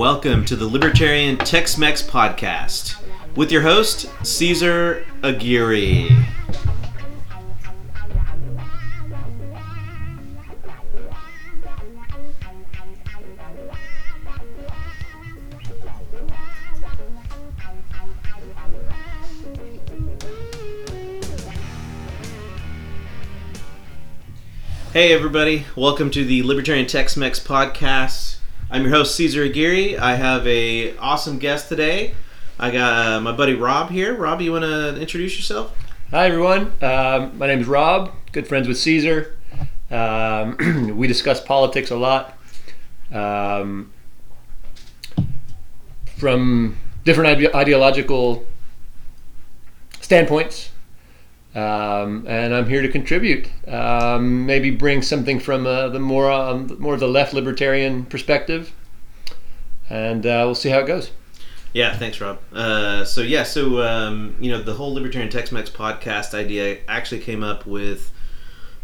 Welcome to the Libertarian Tex Mex Podcast with your host, Caesar Aguirre. Hey, everybody. Welcome to the Libertarian Tex Mex Podcast. I'm your host, Caesar Aguirre. I have a awesome guest today. I got uh, my buddy Rob here. Rob, you want to introduce yourself? Hi, everyone. Um, my name is Rob, good friends with Caesar. Um, we discuss politics a lot um, from different ide- ideological standpoints. Um, and I'm here to contribute. Um, maybe bring something from uh, the more um, more of the left libertarian perspective, and uh, we'll see how it goes. Yeah, thanks, Rob. Uh, so yeah, so um, you know the whole Libertarian Tex-Mex podcast idea actually came up with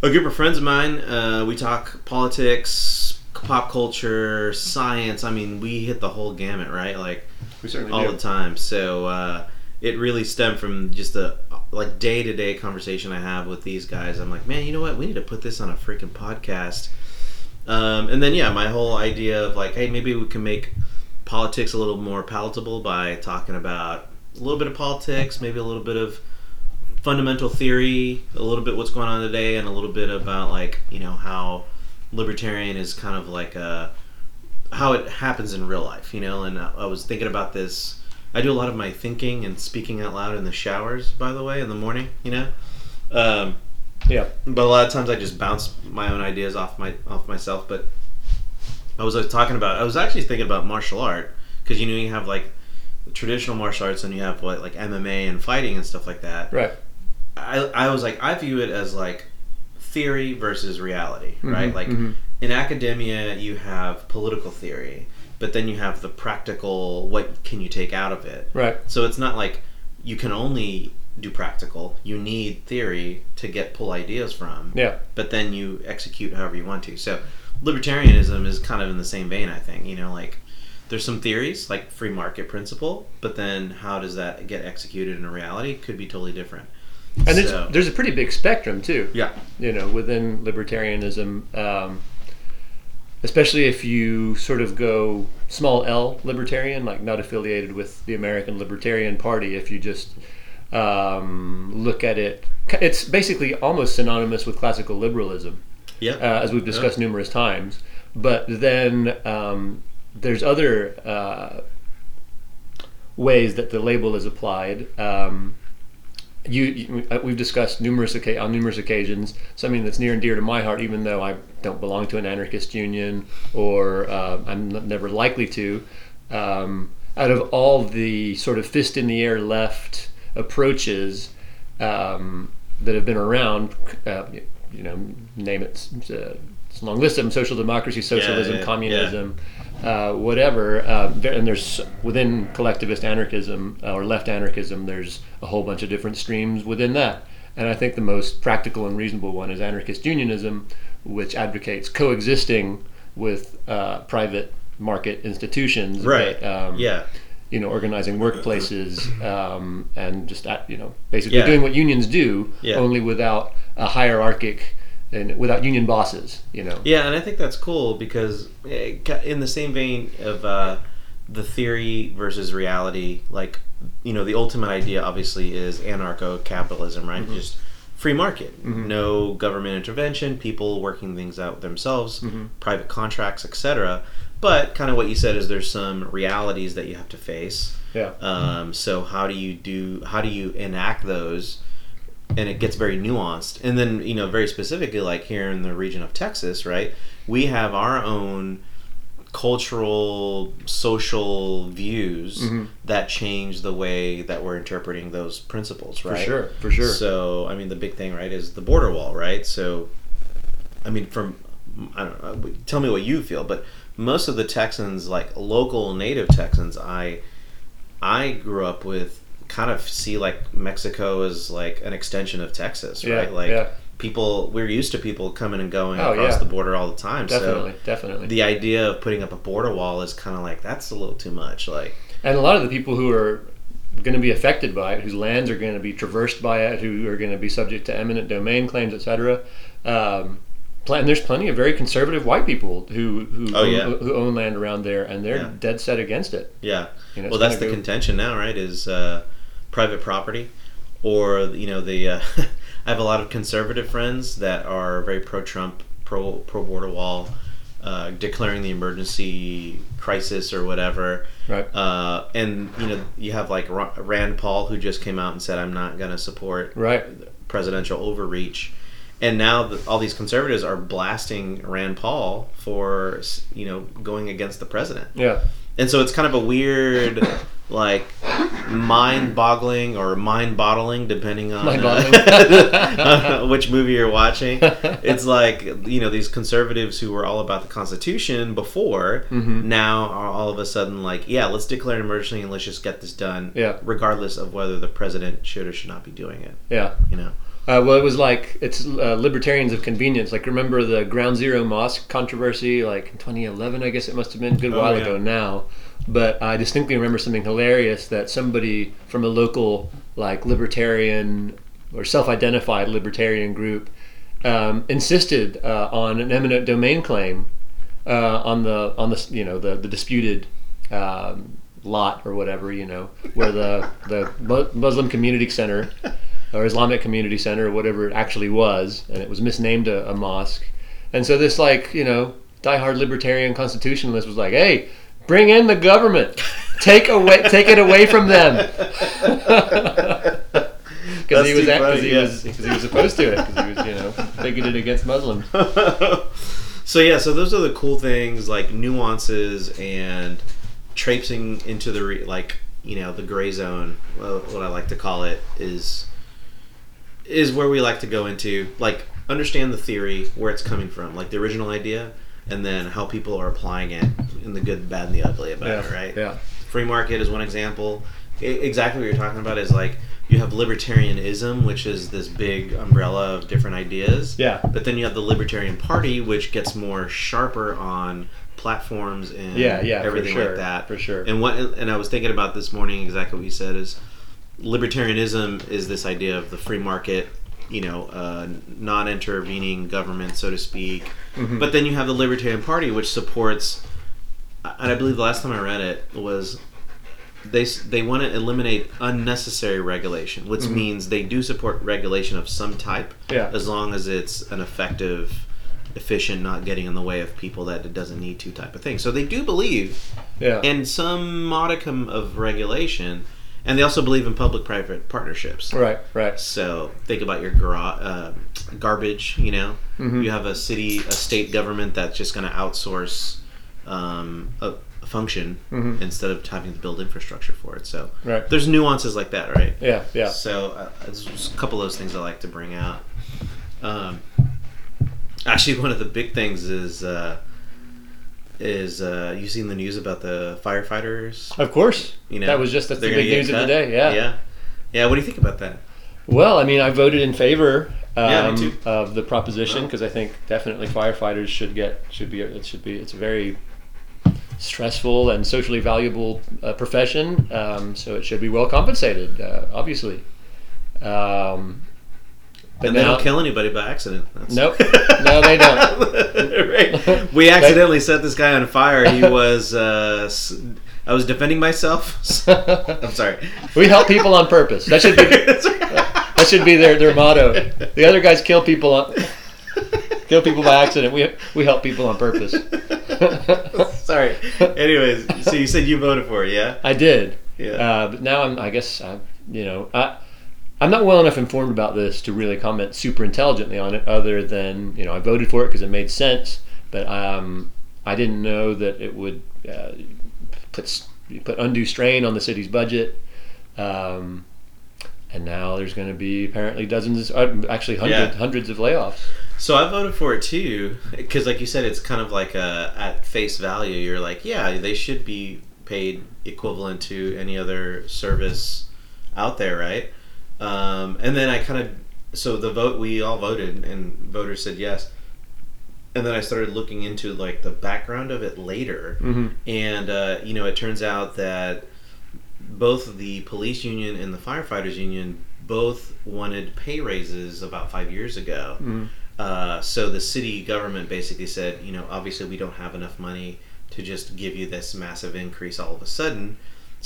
a group of friends of mine. Uh, we talk politics, pop culture, science. I mean, we hit the whole gamut, right? Like We certainly all the time. So uh, it really stemmed from just the like day to day conversation I have with these guys. I'm like, man, you know what? We need to put this on a freaking podcast. Um, and then yeah, my whole idea of like, hey, maybe we can make politics a little more palatable by talking about a little bit of politics, maybe a little bit of fundamental theory, a little bit what's going on today, and a little bit about like you know how libertarian is kind of like a how it happens in real life, you know. And I I was thinking about this. I do a lot of my thinking and speaking out loud in the showers, by the way, in the morning, you know. Um, Yeah. but a lot of times I just bounce my own ideas off my off myself. But I was like, talking about. I was actually thinking about martial art because you know you have like traditional martial arts and you have what like MMA and fighting and stuff like that. Right. I I was like I view it as like theory versus reality, right? Mhm, Like mhm. in academia you have political theory, but then you have the practical. What can you take out of it? Right. So it's not like you can only do practical. You need theory to get pull ideas from Yeah. but then you execute however you want to. So libertarianism is kind of in the same vein, I think. You know, like there's some theories like free market principle, but then how does that get executed in a reality could be totally different. And there's, there's a pretty big spectrum too. yeah, you know, within libertarianism, um, especially if you sort of go small L libertarian, like not affiliated with the American Libertarian Party. If you just um, look at it, it's basically almost synonymous with classical liberalism, yeah, uh, as we've discussed numerous times. But then um, there's other uh, ways that the label is applied. Um, you, uh, we've discussed numerous on numerous occasions something that's near and dear to my heart, even though I don't belong to an anarchist union or uh, I'm never likely to. Um, out of all the sort of fist in the air left approaches um, that have been around, uh, you know, name it. Uh, it's a long list of them: social democracy, socialism, yeah, communism, uh, whatever. Uh, there- and there's within collectivist anarchism uh, or left anarchism, there's a whole bunch of different streams within that. And I think the most practical and reasonable one is anarchist unionism, which advocates coexisting with uh, private market institutions. right, but, um, yeah, you know, organizing workplaces um, and just uh, you know, basically Yeah. doing what unions do, Yeah. only without a hierarchic and without union bosses. You know. yeah, and I think that's cool because eh, in the same vein of uh, the theory versus reality, like you know, the ultimate idea obviously is anarcho-capitalism, right? Just free market, no government intervention, people working things out themselves, private contracts, etc. But kind of what you said is there's some realities that you have to face. Yeah. Um, so how do you do? How do you enact those? And it gets very nuanced. And then you know, very specifically, like here in the region of Texas, right? We have our own cultural, social views Mhm. that change the way that we're interpreting those principles, right? For sure. For sure. So, I mean, the big thing, right, is the border wall, right? So, I mean, from I don't know. Tell me what you feel, but most of the Texans, like local native Texans, I I grew up with, kind of see like Mexico as like an extension of Texas, Yeah, right? Like yeah. people we're used to people coming and going Oh, across yeah. the border all the time. Definitely, So definitely. the idea of putting up a border wall is kind of like that's a little too much. Like and a lot of the people who are going to be affected by it, whose lands are going to be traversed by it, who are going to be subject to eminent domain claims, etc. Um, and there's plenty of very conservative white people who who, Oh, own, yeah. who own land around there, and they're Yeah. dead set against it. yeah, You know, well that's the go- contention now, right? Is uh, private property, or you know the uh, I have a lot of conservative friends that are very pro Trump, pro pro border wall, uh, declaring the emergency crisis or whatever. Right. Uh, and you know you have like Rand Paul who just came out and said I'm not going to support Right. presidential overreach. And now the, all these conservatives are blasting Rand Paul for you know going against the president. Yeah. And so it's kind of a weird, like, mind-boggling or mind-bottling, depending on uh, which movie you're watching. It's like you know these conservatives who were all about the Constitution before Mhm. now are all of a sudden like, yeah, let's declare an emergency and let's just get this done, Yeah. regardless of whether the president should or should not be doing it. Yeah. You know. Uh, well, it was like it's uh, libertarians of convenience. Like remember the Ground Zero mosque controversy, like in 2011, I guess it must have been a good Oh, while yeah. ago now. But I distinctly remember something hilarious that somebody from a local like libertarian or self-identified libertarian group um, insisted uh, on an eminent domain claim uh, on the on the you know the the disputed um, lot or whatever you know where the the Muslim Community Center or Islamic Community Center or whatever it actually was, and it was misnamed a, a mosque. And so this like you know diehard libertarian constitutionalist was like, hey. Bring in the government. Take away, take it away from them. Because he was, because he was, he was opposed to it. Because he was, you know, bigoted against Muslims. so yeah, so those are the cool things like nuances and traipsing into the re- like you know the gray zone. What I like to call it is is where we like to go into like understand the theory where it's coming from, like the original idea, and then how people are applying it in the good, bad, and the ugly about it. Right? Yeah. free market is one example. I- exactly what you're talking about is like you have libertarianism, which is this big umbrella of different ideas. Yeah. But then you have the Libertarian Party, which gets more sharper on platforms and Yeah, yeah, everything sure, like that. for sure. And what and I was thinking about this morning exactly what you said is libertarianism is this idea of the free market, you know, uh, non-intervening government, so to speak. Mhm. But then you have the Libertarian Party, which supports, and I believe the last time I read it was they they want to eliminate unnecessary regulation, which Mhm. means they do support regulation of some type, Yeah. as long as it's an effective, efficient, not getting in the way of people that it doesn't need to type of thing. So they do believe Yeah. in some modicum of regulation, and they also believe in public-private partnerships. right. Right. So think about your uh, garbage. You know, Mhm. you have a city, a state government that's just going to outsource um, a, a function Mhm. instead of having to build infrastructure for it. So Right. there's nuances like that, right? Yeah. Yeah. So uh, there's a couple of those things I like to bring out. Um, actually, one of the big things is uh, is uh, you seen the news about the firefighters? Of course. You know, that was just the big news of the day. Yeah. yeah, yeah. What do you think about that? Well, I mean, I voted in favor um, Yeah, of the proposition because I think definitely firefighters should get should be it should be it's a very stressful and socially valuable uh, profession, um, so it should be well compensated. Uh, obviously. Um, but and they now- don't kill anybody by accident. That's... Nope. No, they don't. Right. We accidentally set this guy on fire. He was. Uh, I was defending myself. I'm sorry. we help people on purpose. That should be that should be their, their motto. The other guys kill people on kill people by accident. We we help people on purpose. sorry. Anyways, so you said you voted for it, yeah? I did. Yeah. Uh, but now I'm. I guess I'm. You know. I. I'm not well enough informed about this to really comment super intelligently on it. Other than you know, I voted for it because it made sense. But um, I didn't know that it would uh, put put undue strain on the city's budget. Um, and now there's going to be apparently dozens, uh, actually hundreds, Yeah. hundreds of layoffs. So I voted for it too, because like you said, it's kind of like a, at face value. You're like, yeah, they should be paid equivalent to any other service out there, right? Um, and then I kind of so the vote we all voted and voters said yes. And then I started looking into like the background of it later, Mhm. and uh, you know it turns out that both the police union and the firefighters union both wanted pay raises about five years ago. Mhm. Uh, so the city government basically said, you know, obviously we don't have enough money to just give you this massive increase all of a sudden.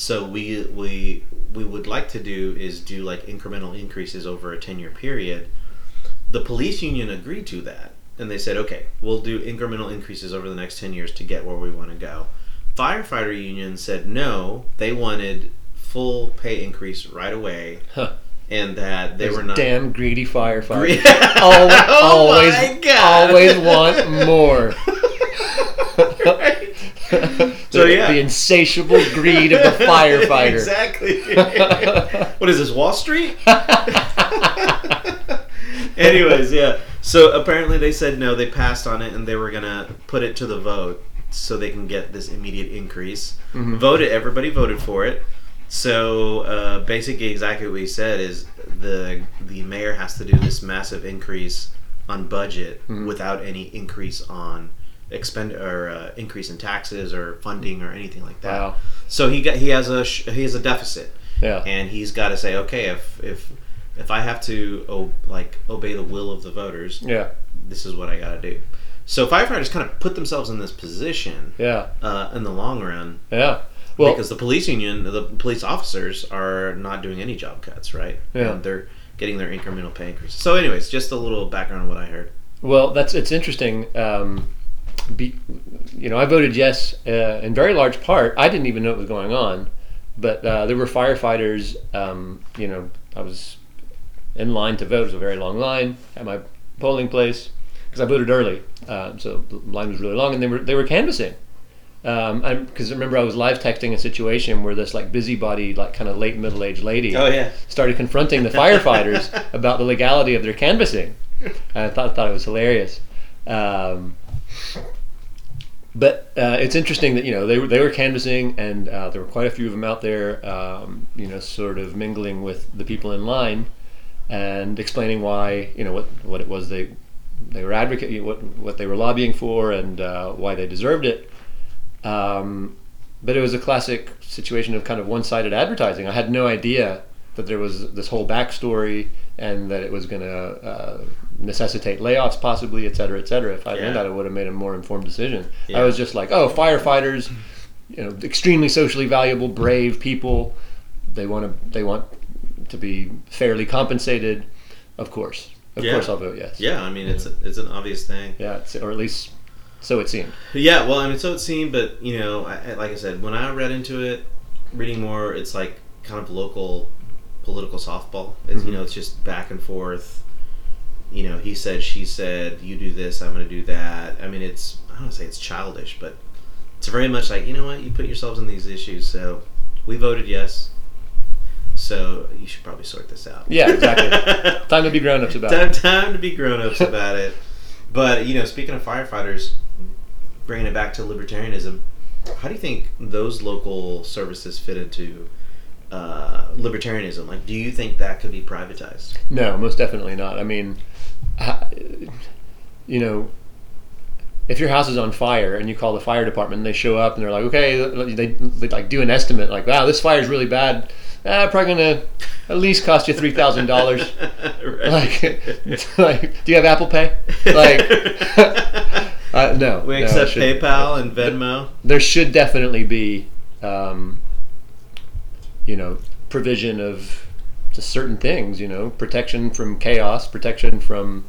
So we we we would like to do is do like incremental increases over a ten year period. The police union agreed to that, and they said, okay, we'll do incremental increases over the next ten years to get where we want to go. Firefighter union said no, they wanted full pay increase right away, Huh. and that they Those were not damn greedy firefighters. Always, Oh always, always want more. The, So, yeah. the insatiable greed of the firefighter. exactly. what is this, Wall Street? Anyways, yeah. So apparently they said no, they passed on it and they were going to put it to the vote so they can get this immediate increase. Mhm. Voted, everybody voted for it. So uh, basically, exactly what he said is the the mayor has to do this massive increase on budget Mhm. without any increase on expend or uh, increase in taxes or funding or anything like that. Wow. So he got he has a sh- he has a deficit, Yeah. and he's got to say, okay, if if if I have to oh, like obey the will of the voters, Yeah. this is what I got to do. So firefighters kind of put themselves in this position Yeah. uh, in the long run Yeah. Well, because the police union, the police officers are not doing any job cuts, right? Yeah. And they're getting their incremental pay increases. So, anyways, just a little background on what I heard. Well, that's it's interesting. Um, be, you know, I voted yes uh, in very large part. I didn't even know what was going on, but uh, there were firefighters. Um, you know, I was in line to vote. It was a very long line at my polling place because I voted early, uh, so the line was really long, and they were they were canvassing. Because I remember, I was live texting a situation where this like busybody, like kind of late middle aged lady yeah. started confronting the firefighters about the legality of their canvassing. And I thought thought it was hilarious. Um, but uh, it's interesting that you know they were they were canvassing, and uh, there were quite a few of them out there, um, you know, sort of mingling with the people in line, and explaining why you know what what it was they they were advocating, what what they were lobbying for, and uh, why they deserved it. Um, but it was a classic situation of kind of one-sided advertising. I had no idea that there was this whole backstory and that it was going to uh, necessitate layoffs, possibly, et cetera, et cetera. If I Yeah. knew that, I would have made a more informed decision. Yeah. I was just like, oh, firefighters, you know, extremely socially valuable, brave people. They want to they want to be fairly compensated. Of course, of Yeah. course, I'll vote yes. Yeah, I mean, it's it's an obvious thing. yeah, it's, or at least so it seemed. Yeah, well, I mean, so it seemed, but you know, I, like I said, when I read into it, reading more, it's like kind of local political softball. It's you Mhm. know, it's just back and forth. You know, he said, she said, you do this, I'm going to do that. I mean, it's I don't want to say it's childish, but it's very much like you know what, you put yourselves in these issues. So we voted yes. So you should probably sort this out. Yeah, exactly. Time to be grown-ups about time, it. Time to be grown-ups about it. But you know, speaking of firefighters, bringing it back to libertarianism, how do you think those local services fit into uh, libertarianism? Like, do you think that could be privatized? No, most definitely not. I mean, you know, if your house is on fire and you call the fire department and they show up and they're like, okay, they, they like do an estimate, like, wow, this fire is really bad. Ah, probably gonna at least cost you three thousand dollars. Like, like, do you have Apple Pay? Like, uh, no. we accept. PayPal and Venmo. There should definitely be, um, you know, provision of just certain things. You know, protection from chaos, protection from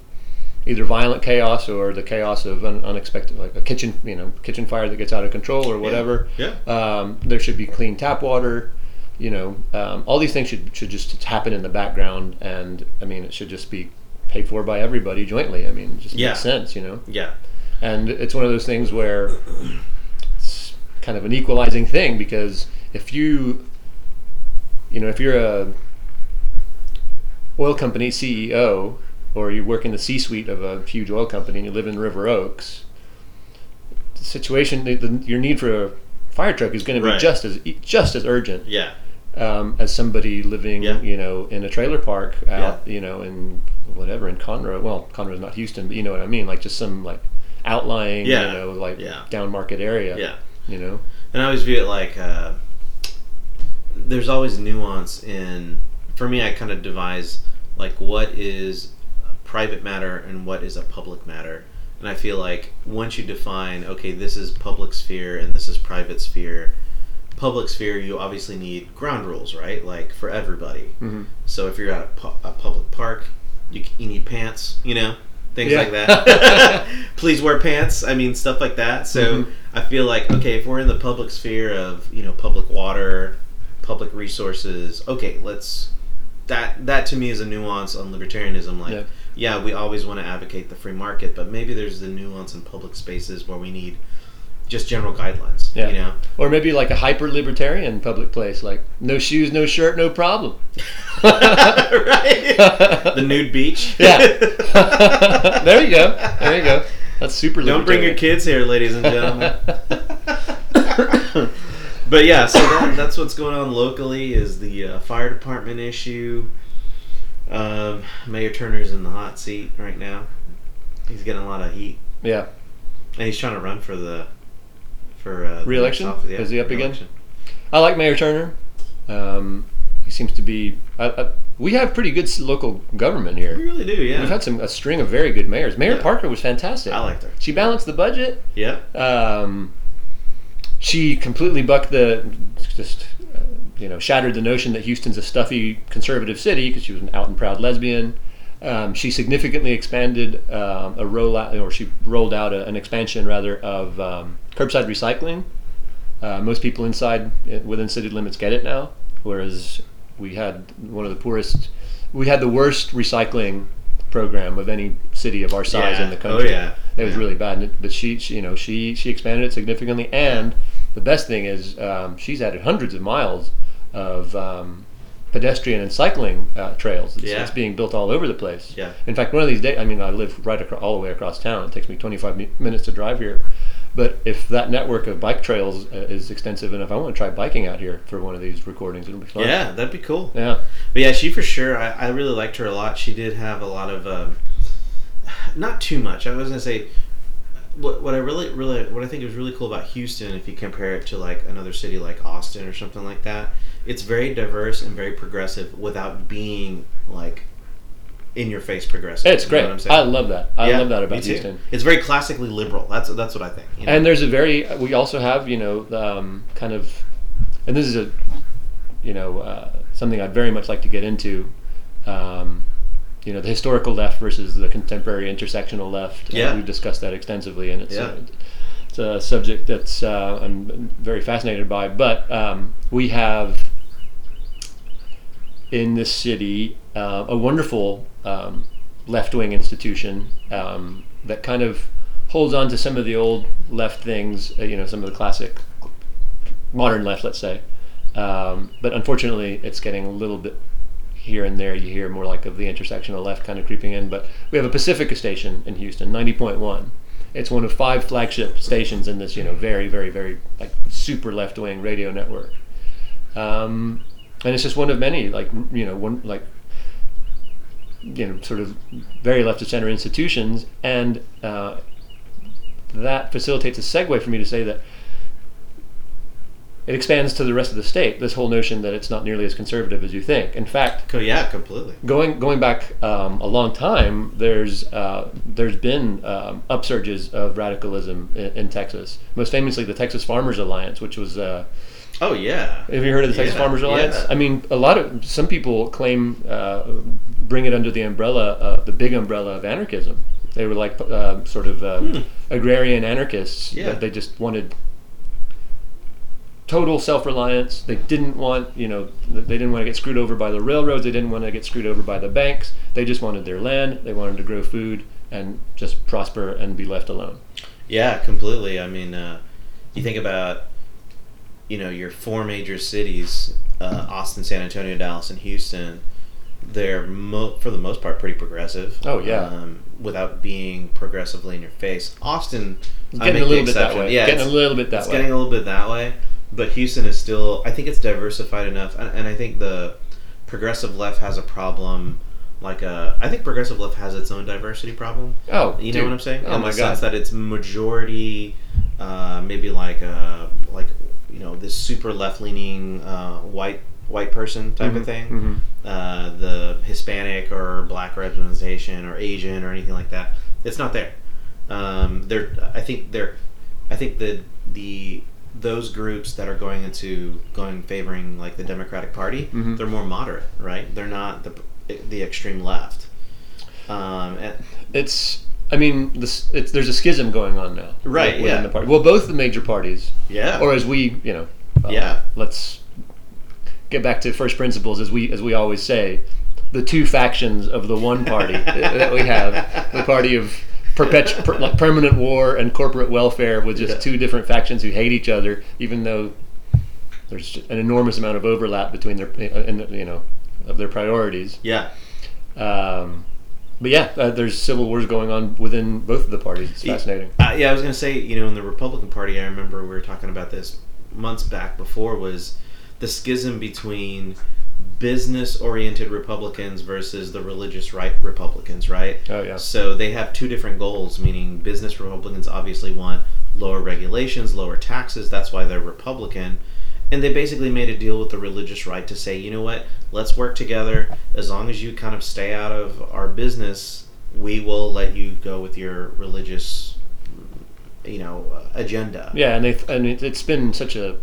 either violent chaos or the chaos of un- unexpected, like a kitchen, you know, kitchen fire that gets out of control or whatever. Yeah. Um, there should be clean tap water. You know, um, all these things should should just happen in the background, and I mean, it should just be paid for by everybody jointly. I mean, it just Yeah. makes sense. You know Yeah. and it's one of those things where it's kind of an equalizing thing because if you you know if you're a oil company CEO or you work in the C-suite of a huge oil company and you live in River Oaks the situation the, the, your need for a fire truck is going to be just as just as urgent Yeah. um, as somebody living, Yeah. you know, in a trailer park out, you know, in whatever in Conroe. Well, Conroe's not Houston, but you know what I mean. Like just some like outlying, Yeah. you know, like Yeah. down market area. Yeah. You know. And I always view it like uh, there's always nuance in. For me, I kind of devise like what is a private matter and what is a public matter. And I feel like once you define, okay, this is public sphere and this is private sphere. Public sphere, you obviously need ground rules, right? Like for everybody. Mhm. So if you're at a, pu- a public park, you, you need pants, you know, things Yeah. like that. Please wear pants. I mean, stuff like that. So Mhm. I feel like okay, if we're in the public sphere of you know public water, public resources, okay, let's that that to me is a nuance on libertarianism. Like, Yeah. yeah, we always want to advocate the free market, but maybe there's the nuance in public spaces where we need just general guidelines. Yeah. You know. Or maybe like a hyper libertarian public place, like no shoes, no shirt, no problem. right. The nude beach. Yeah. there you go. There you go. That's super. Don't bring your kids here, ladies and gentlemen. But yeah, so that, that's what's going on locally is the uh, fire department issue. Um, Mayor Turner's in the hot seat right now. He's getting a lot of heat, yeah. and he's trying to run for the for uh, the Re-election? next office. Is he up again? re-election. I like Mayor Turner. Um, he seems to be. I, I, we have pretty good local government here. We really do, yeah. We've had some a string of very good mayors. Mayor Yeah. Parker was fantastic. I liked her. She balanced the budget. Yeah. Um, she completely bucked the just uh, you know shattered the notion that Houston's a stuffy conservative city because she was an out and proud lesbian. Um, she significantly expanded um, a rollout, or she rolled out a, an expansion rather of um, curbside recycling. Uh, most people inside uh, within city limits get it now, whereas we had one of the poorest, we had the worst recycling program of any city of our size Yeah. in the country. Oh yeah. It was Yeah. really bad, it- but she, she, you know, she she expanded it significantly, and the best thing is um, she's added hundreds of miles of um, pedestrian and cycling uh, trails. It's, Yeah. it's being built all over the place. Yeah. In fact, one of these days, I mean, I live right across, all the way across town. It takes me 25 mi- minutes to drive here. But if that network of bike trails uh, is extensive enough, I want to try biking out here for one of these recordings. It'll be fun. Yeah, that'd be cool. Yeah. But yeah, she for sure. I, I really liked her a lot. She did have a lot of, um, not too much. I was gonna say, what what I really really what I think is really cool about Houston, if you compare it to like another city like Austin or something like that, it's very diverse and very progressive without being like in your face progressive. It's great. what I'm saying? I love that. I Yeah, love that about. Houston. It's very classically liberal. That's that's what I think. you know? And there's a very we also have you know um, kind of, and this is a, you know uh, something I'd very much like to get into, um, you know the historical left versus the contemporary intersectional left. Uh, Yeah. we've discussed that extensively, and it's Yeah. a, it's a subject that's uh, I'm very fascinated by. But um, we have in this city uh, a wonderful um, left wing institution um, that kind of holds on to some of the old left things, uh, you know, some of the classic modern left, let's say. Um, but unfortunately, it's getting a little bit here and there. You hear more like of the intersectional left kind of creeping in. But we have a Pacifica station in Houston, 90.1. It's one of five flagship stations in this, you know, very, very, very like super left wing radio network. Um, and it's just one of many, like you know, one like you know, sort of very left of center institutions, and uh, that facilitates a segue for me to say that it expands to the rest of the state. This whole notion that it's not nearly as conservative as you think. In fact, yeah, completely. going going back um, a long time, there's uh, there's been um, upsurges of radicalism in, in Texas. Most famously, the Texas Farmers Alliance, which was. Uh, Oh yeah. have you heard of the Texas Yeah, Farmers Alliance? yeah. I mean, a lot of some people claim uh, bring it under the umbrella, uh, the big umbrella of anarchism. They were like uh, sort of um, Hmm. agrarian anarchists. Yeah. That they just wanted total self-reliance. They didn't want, you know, they didn't want to get screwed over by the railroads. They didn't want to get screwed over by the banks. They just wanted their land. They wanted to grow food and just prosper and be left alone. Yeah, completely. I mean, uh, you think about, you know, your four major cities, uh, Austin, San Antonio, Dallas, and Houston. They're mo- for the most part pretty progressive. Oh, yeah. Um, without being progressively in your face. Austin, It's I getting make a little bit that way. Yeah, getting a little bit that it's way. getting a little bit that way. But Houston is still. I think it's diversified enough, and, and I think the progressive left has a problem like a. I think progressive left has its own diversity problem. Oh, You know dude. what I'm saying? Oh In my the god. sense that it's majority, uh, maybe like a like you know this super left leaning uh, white white person type of Mhm, thing. mhm. Uh, the Hispanic or black representation or Asian or anything like that. It's not there. Um, they're I think they're I think the the those groups that are going into going favoring like the Democratic Party, Mhm. they're more moderate, right? They're not the the extreme left. Um, and, It's. I mean, this, there's a schism going on now. Right, within yeah. The party. Well, both the major parties, yeah, or as we, you know, uh, Yeah. Let's get back to first principles, as we as we always say. The two factions of the one party that we have, the party of perpetu- per, like permanent war and corporate welfare, with just Yeah. two different factions who hate each other, even though there's an enormous amount of overlap between their, uh, and you know, of their priorities. yeah. Um, but yeah, uh, there's civil wars going on within both of the parties. It's fascinating. Uh, yeah, I was gonna say, you know, in the Republican Party, I remember we were talking about this months back before was the schism between business-oriented Republicans versus the religious right Republicans, right? Oh yeah. So they have two different goals, meaning business Republicans obviously want lower regulations, lower taxes. That's why they're Republican. And they basically made a deal with the religious right to say, you know what, let's work together. As long as you kind of stay out of our business, we will let you go with your religious, you know, agenda. Yeah, and they and it, it's been such a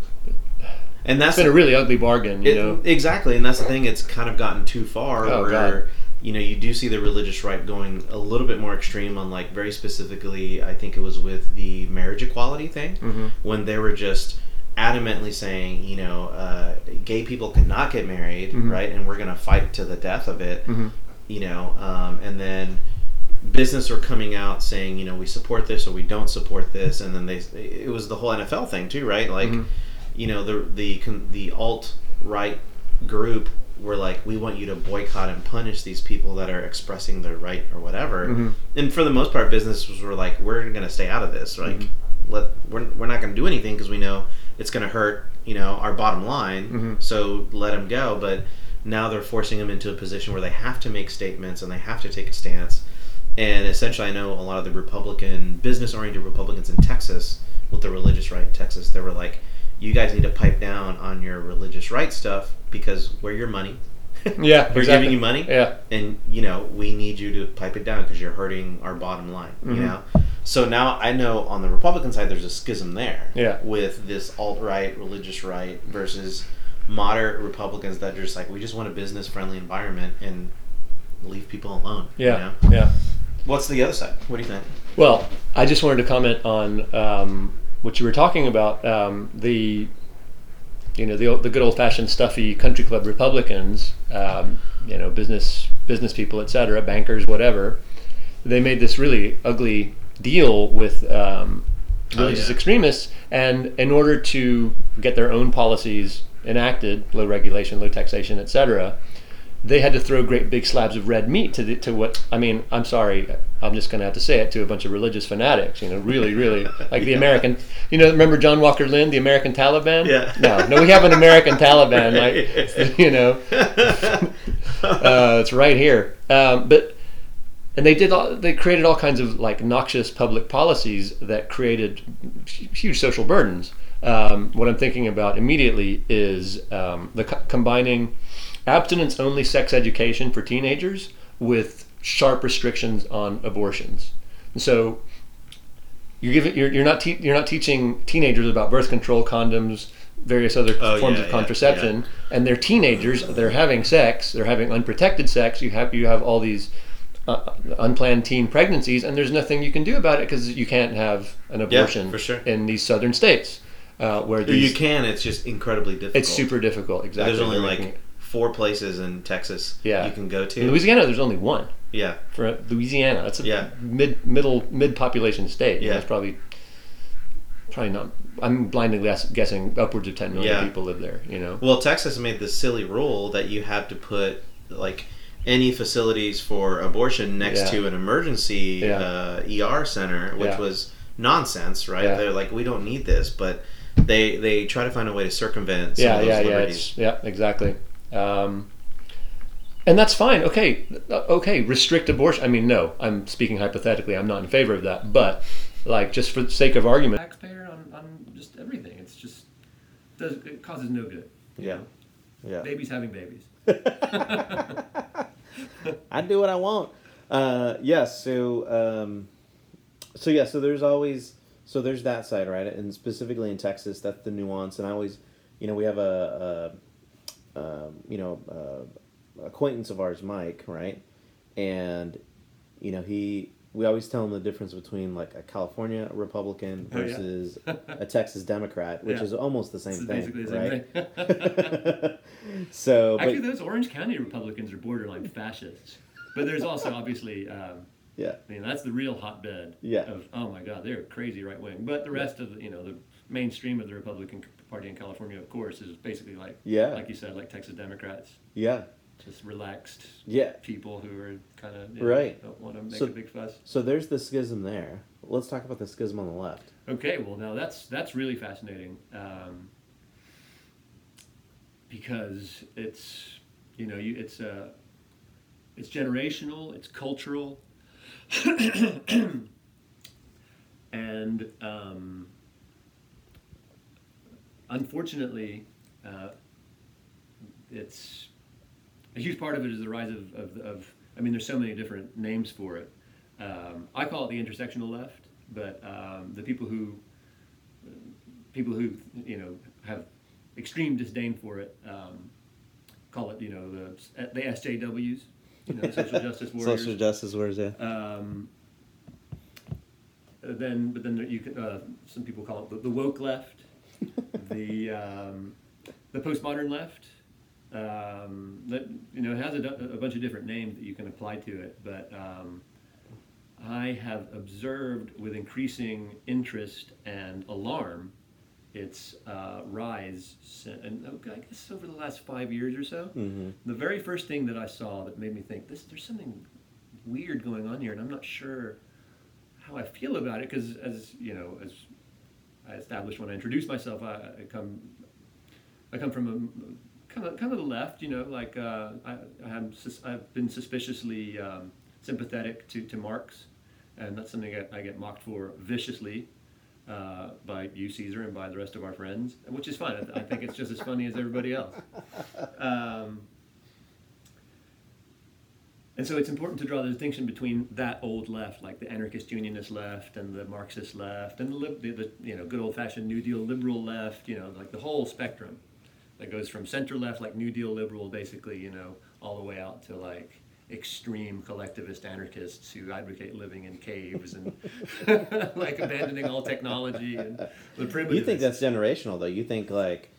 And that's it's been a really ugly bargain, you It- know. Exactly, and that's the thing. It's kind of gotten too far. Oh, where God. you know you do see the religious right going a little bit more extreme on like very specifically. I think it was with the marriage equality thing Mhm. when they were just adamantly saying, you know, uh, gay people cannot get married, Mhm. right? And we're going to fight to the death of it. Mhm. You know, um, and then business were coming out saying, you know, we support this or we don't support this, and then they it was the whole NFL thing too, right? Like Mhm. you know the the the alt right group were like we want you to boycott and punish these people that are expressing their right or whatever Mhm. and for the most part businesses were like we're going to stay out of this like Mhm. let we're, we're not going to do anything because we know it's going to hurt you know our bottom line. Mhm. so let them go. But now they're forcing them into a position where they have to make statements and they have to take a stance. And essentially i know a lot of the republican business oriented republicans in texas with the religious right in texas they were like you guys need to pipe down on your religious right stuff because we're your money Yeah, we're exactly. giving you money Yeah. and you know we need you to pipe it down because you're hurting our bottom line Mhm. you know so now i know on the republican side there's a schism there Yeah. with this alt-right religious right versus moderate republicans that are just like we just want a business friendly environment and leave people alone you Yeah. know? Yeah. what's the other side what do you think Well, I just wanted to comment on um, what you were talking about. Um, the you know the, the good old fashioned stuffy country club Republicans, um, you know business business people, etc., bankers, whatever. They made this really ugly deal with um, Oh, religious yeah. extremists, and in order to get their own policies enacted, low regulation, low taxation, etc., they had to throw great big slabs of red meat to the, to what I mean. I'm sorry, I'm just going to have to say it to a bunch of religious fanatics. You know, really, really like the Yeah. American. You know, remember John Walker Lindh, the American Taliban? Yeah. No, no, we have an American Taliban. Like, you know, uh, it's right here. Um, but and they did all, they created all kinds of like noxious public policies that created huge social burdens. Um, what I'm thinking about immediately is um, the co- combining abstinence only sex education for teenagers with sharp restrictions on abortions. And so you're giving you're, you're not te- you're not teaching teenagers about birth control condoms various other Oh, forms yeah, of yeah, contraception and they're teenagers they're having sex they're having unprotected sex you have you have all these uh, unplanned teen pregnancies and there's nothing you can do about it because you can't have an Yeah, abortion for sure. in these southern states uh, where you can it's just incredibly difficult it's super difficult exactly there's only like four places in texas Yeah. you can go to in louisiana there's only one yeah for louisiana that's a Yeah. mid middle mid population state Yeah. that's probably probably not i'm blindly guess, guessing upwards of 10 million Yeah. people live there you know Well, Texas made this silly rule that you have to put like any facilities for abortion next Yeah. to an emergency Yeah. uh, ER center, which Yeah. was nonsense, right? Yeah. They're like, we don't need this, but they they try to find a way to circumvent some yeah yeah yeah liberties. it's, yeah exactly um, and that's fine. Okay, okay, restrict abortion. I mean, no, I'm speaking hypothetically. I'm not in favor of that, but like just for the sake of argument, taxpayer on, on just everything. It's just does it causes no good. Yeah. Yeah. Babies having babies. I do what I want. Uh, yes. so, um, so yeah. So there's always so there's that side, right? And specifically in Texas, that's the nuance. And I always, you know, we have a, a, a you know, uh, acquaintance of ours, Mike, right? And, you know, he we always tell him the difference between like a California Republican versus oh, yeah. a Texas Democrat, which yeah. is almost the same thing, the same right? Thing. so, actually, but, those Orange County Republicans are borderline fascists, but there's also obviously um, yeah. I mean, that's the real hotbed yeah. of, oh my God, they're crazy right wing. But the rest yeah. of the, you know, the mainstream of the Republican Party in California, of course, is basically like, yeah. like you said, like Texas Democrats. Yeah. Just relaxed yeah. people who are kind of, right. Know, don't want to make so, a big fuss. So there's the schism there. Let's talk about the schism on the left. Okay, well, now that's, that's really fascinating. Um, because it's, you know, you, it's, uh, it's generational, it's cultural, and um, unfortunately, uh, it's a huge part of it is the rise of, of, of, I mean, there's so many different names for it. Um, I call it the intersectional left, but um, the people who people who you know have extreme disdain for it um, call it you know the the SJWs, you know, social justice warriors. Social justice warriors, yeah. Um, then, but then you can. Uh, some people call it the, the woke left, the um, the postmodern left. Um, that you know it has a, a, bunch of different names that you can apply to it, but um, I have observed with increasing interest and alarm its uh, rise, and oh, I guess over the last five years or so. Mm-hmm. The very first thing that I saw that made me think this, there's something weird going on here, and I'm not sure how I feel about it because, as you know, as I established when I introduced myself, I, I come, I come from a kind of kind of the left. You know, like uh, I, I have I've been suspiciously um, sympathetic to, to Marx, and that's something I, I get mocked for viciously uh, by you, Caesar, and by the rest of our friends, which is fine. I, I think it's just as funny as everybody else. Um, and so it's important to draw the distinction between that old left, like the anarchist unionist left, and the Marxist left, and the, the, the you know good old fashioned New Deal liberal left. You know, like the whole spectrum that goes from center left, like New Deal liberal, basically, you know, all the way out to like extreme collectivist anarchists who advocate living in caves and like abandoning all technology and the primitive. You think that's generational, though? You think like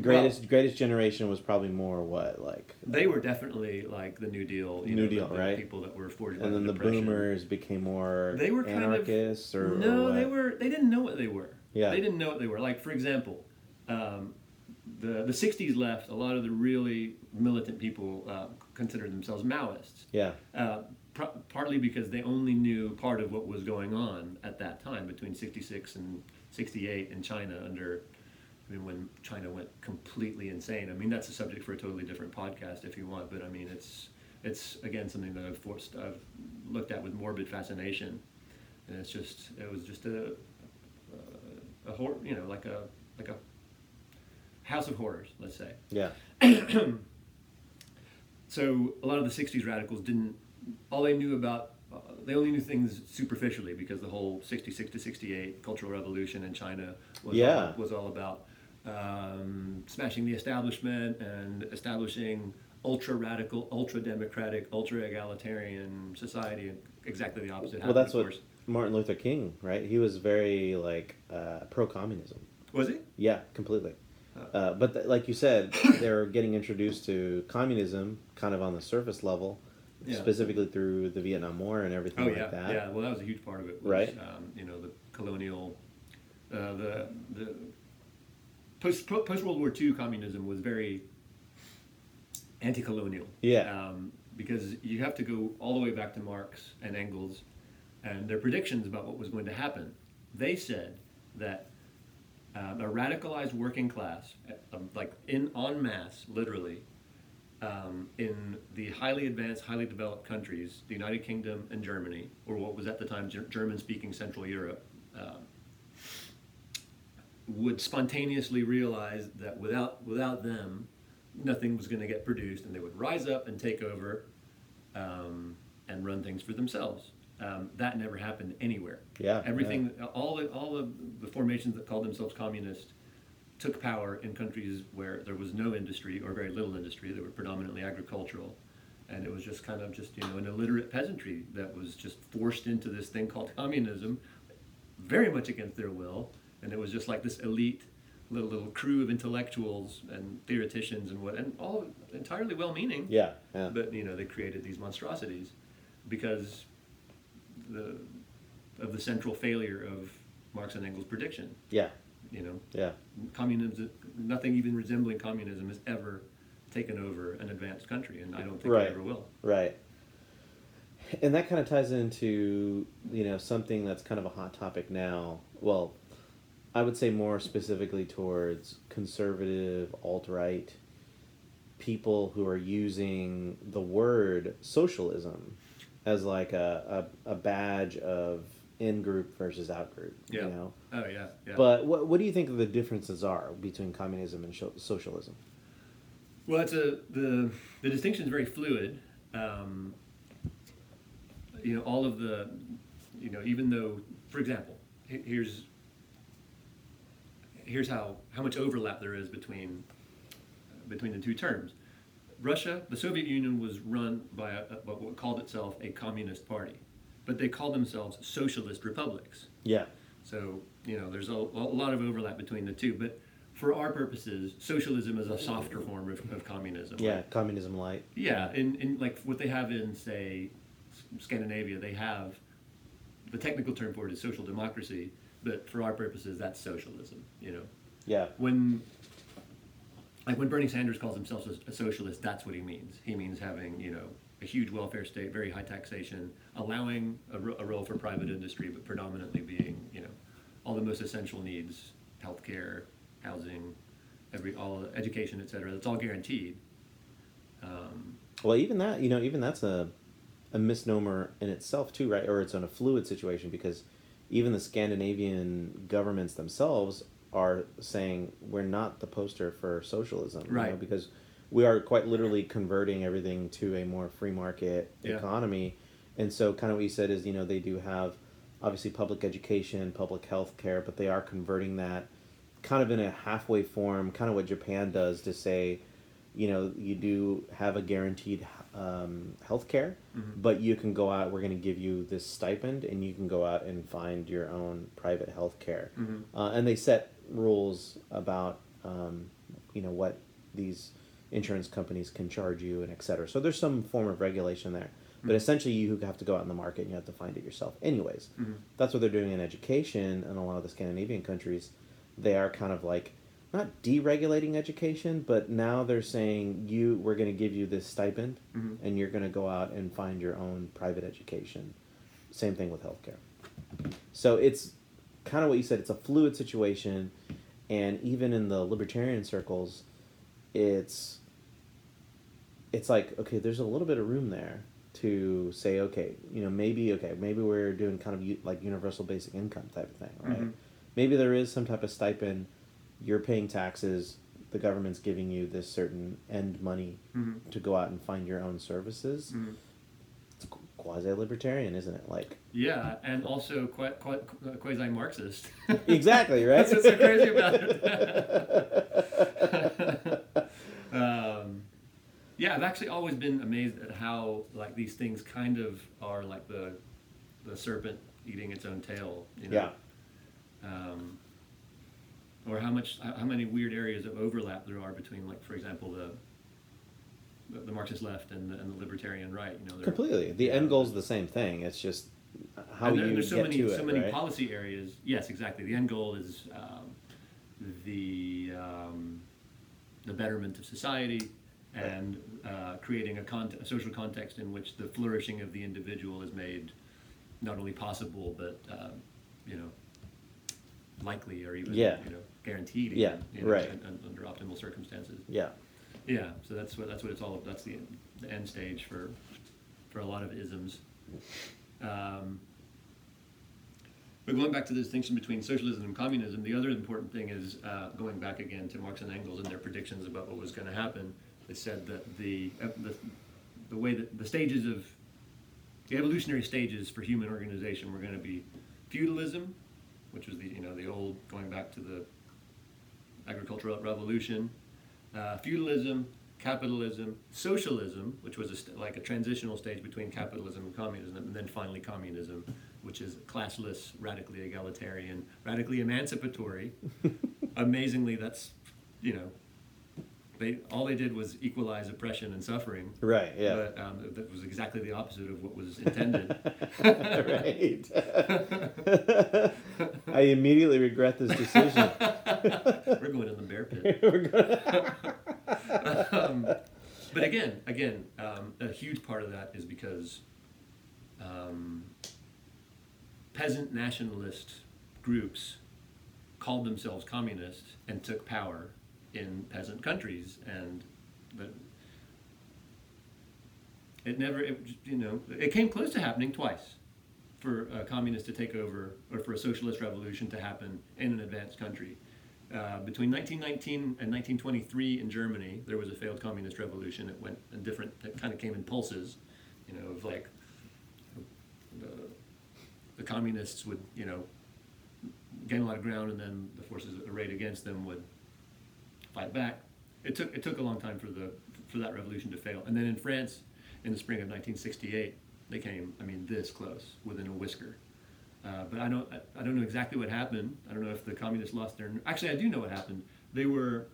greatest well, greatest generation was probably more what like they were definitely like the New Deal. New know, Deal, the, right? people that were forged. And then the, the boomers became more. They were anarchists, kind of, or no, or they were. They didn't know what they were. Yeah, they didn't know what they were. Like for example, um, the the '60s left. A lot of the really militant people uh, considered themselves Maoists. Yeah. Uh, pr- partly because they only knew part of what was going on at that time between '66 and '68 in China under. I mean, when China went completely insane. I mean, that's a subject for a totally different podcast if you want. But I mean, it's it's again something that I've forced I've looked at with morbid fascination, and it's just it was just a a, a hor- you know like a like a house of horrors, let's say. Yeah. so a lot of the '60s radicals didn't. All they knew about uh, they only knew things superficially because the whole 66 to 68 cultural revolution in China was yeah. all, was all about um, smashing the establishment and establishing ultra radical, ultra democratic, ultra egalitarian society. Exactly the opposite. Well, that's what Martin Luther King, right? He was very like uh, pro communism. Was he? Yeah, completely. Uh, but th- like you said, they're getting introduced to communism kind of on the surface level, yeah. specifically through the Vietnam War and everything oh, like yeah. that. Yeah, well, that was a huge part of it. Was, right. Um, you know, the colonial, uh, the the post post World War II communism was very anti-colonial. Yeah. Um, because you have to go all the way back to Marx and Engels, and their predictions about what was going to happen. They said that um, a radicalized working class, um, like in en masse, literally, um, in the highly advanced, highly developed countries, the United Kingdom and Germany, or what was at the time Ger- German-speaking Central Europe, uh, would spontaneously realize that without without them, nothing was going to get produced, and they would rise up and take over um, and run things for themselves. Um, that never happened anywhere. Yeah, everything, all the all of the formations that called themselves communist took power in countries where there was no industry or very little industry. They were predominantly agricultural, and it was just kind of just you know an illiterate peasantry that was just forced into this thing called communism, very much against their will, and it was just like this elite little little crew of intellectuals and theoreticians and what and all entirely well-meaning. Yeah, yeah. But you know they created these monstrosities because the of the central failure of Marx and Engels' prediction. yeah, You know, yeah. communism, nothing even resembling communism has ever taken over an advanced country, and I don't think Right. it ever will. Right. And that kind of ties into, you know, something that's kind of a hot topic now. Well, I would say more specifically towards conservative, alt right people who are using the word socialism as like a, a, a badge of in group versus out group. Yeah. You know? Oh yeah, yeah. But what, what do you think the differences are between communism and socialism? Well, it's a the the distinction is very fluid. Um, you know, all of the, you know, even though, for example, here's here's how how much overlap there is between between the two terms. Russia, the Soviet Union was run by a, a, what called itself a communist party, but they called themselves socialist republics. Yeah. So, you know, there's a, a lot of overlap between the two. But for our purposes, socialism is a softer form of, of communism. Yeah, communism light. Yeah, and, in like what they have in, say, Scandinavia, they have the technical term for it is social democracy, but for our purposes, that's socialism, you know. Yeah. When, like when Bernie Sanders calls himself a, socialist, that's what he means. He means having, you know, a huge welfare state, very high taxation, allowing a, a role for private industry, but predominantly being, you know, all the most essential needs, healthcare, housing, every all education, etc. That's all guaranteed. Um, Well, even that, you know, even that's a a misnomer in itself too, right? Or it's on a fluid situation because even the Scandinavian governments themselves are saying we're not the poster for socialism, you know, Right. because we are quite literally converting everything to a more free market Yeah. economy. And so, kind of what you said is, you know, they do have obviously public education, public health care, but they are converting that kind of in a halfway form, kind of what Japan does to say, you know, you do have a guaranteed um, health care, Mhm. but you can go out, we're going to give you this stipend, and you can go out and find your own private health care. Mhm. Uh, and they set rules about, um, you know, what these insurance companies can charge you and et cetera. So there's some form of regulation there. But Mhm. essentially, you have to go out in the market and you have to find it yourself. Anyways, Mhm. that's what they're doing in education in a lot of the Scandinavian countries. They are kind of like not deregulating education, but now they're saying you we're going to give you this stipend, Mhm. and you're going to go out and find your own private education. Same thing with healthcare. So it's kind of what you said. It's a fluid situation, and even in the libertarian circles, it's it's like okay, there's a little bit of room there to say okay, you know maybe okay maybe we're doing kind of like universal basic income type of thing, right? Mhm. Maybe there is some type of stipend. You're paying taxes. The government's giving you this certain end money Mhm. to go out and find your own services. Mhm. It's quasi libertarian, isn't it? Like Yeah, and also quite, quite quasi Marxist. exactly right. That's what's so crazy about it. um, yeah, I've actually always been amazed at how like these things kind of are like the the serpent eating its own tail. You know? Yeah. Um, or how much how many weird areas of overlap there are between like for example the the, Marxist left and the, and the libertarian right. You know, Completely. The end goal is the same thing. It's just how and there- you there's so get many to so it, many right? policy areas. Yes, exactly. The end goal is um, the um, the betterment of society and uh, creating a, cont- a social context in which the flourishing of the individual is made not only possible but uh, you know likely or even Yeah. you know guaranteed. Yeah, even, you know, right. un- un- under optimal circumstances. Yeah. Yeah, so that's what that's what it's all. That's the the end stage for for a lot of isms. Um, but going back to the distinction between socialism and communism, the other important thing is uh, going back again to Marx and Engels and their predictions about what was going to happen. They said that the, uh, the the way that the stages of the evolutionary stages for human organization were going to be feudalism, which was the you know the old going back to the agricultural revolution, uh, feudalism, capitalism, socialism, which was a st- like a transitional stage between capitalism and communism, and then finally communism, which is classless, radically egalitarian, radically emancipatory. Amazingly, that's you know, they all they did was equalize oppression and suffering. Right. Yeah. But um, that was exactly the opposite of what was intended. right. I immediately regret this decision. We're going in the bear pit. Um, but again, again, um, a huge part of that is because um, peasant nationalist groups called themselves communist and took power in peasant countries, and the, it never, it, you know, it came close to happening twice for a communist to take over or for a socialist revolution to happen in an advanced country. Uh, between 1919 and 1923 in Germany, there was a failed communist revolution. It went in different, it kind of came in pulses, you know, of like the, the communists would, you know, gain a lot of ground, and then the forces arrayed against them would fight back. It took it took a long time for the for that revolution to fail. And then in France, in the spring of 1968, they came. I mean, this close, within a whisker. Uh, but I don't I, don't know exactly what happened. I don't know if the communists lost their. Actually, I do know what happened. They were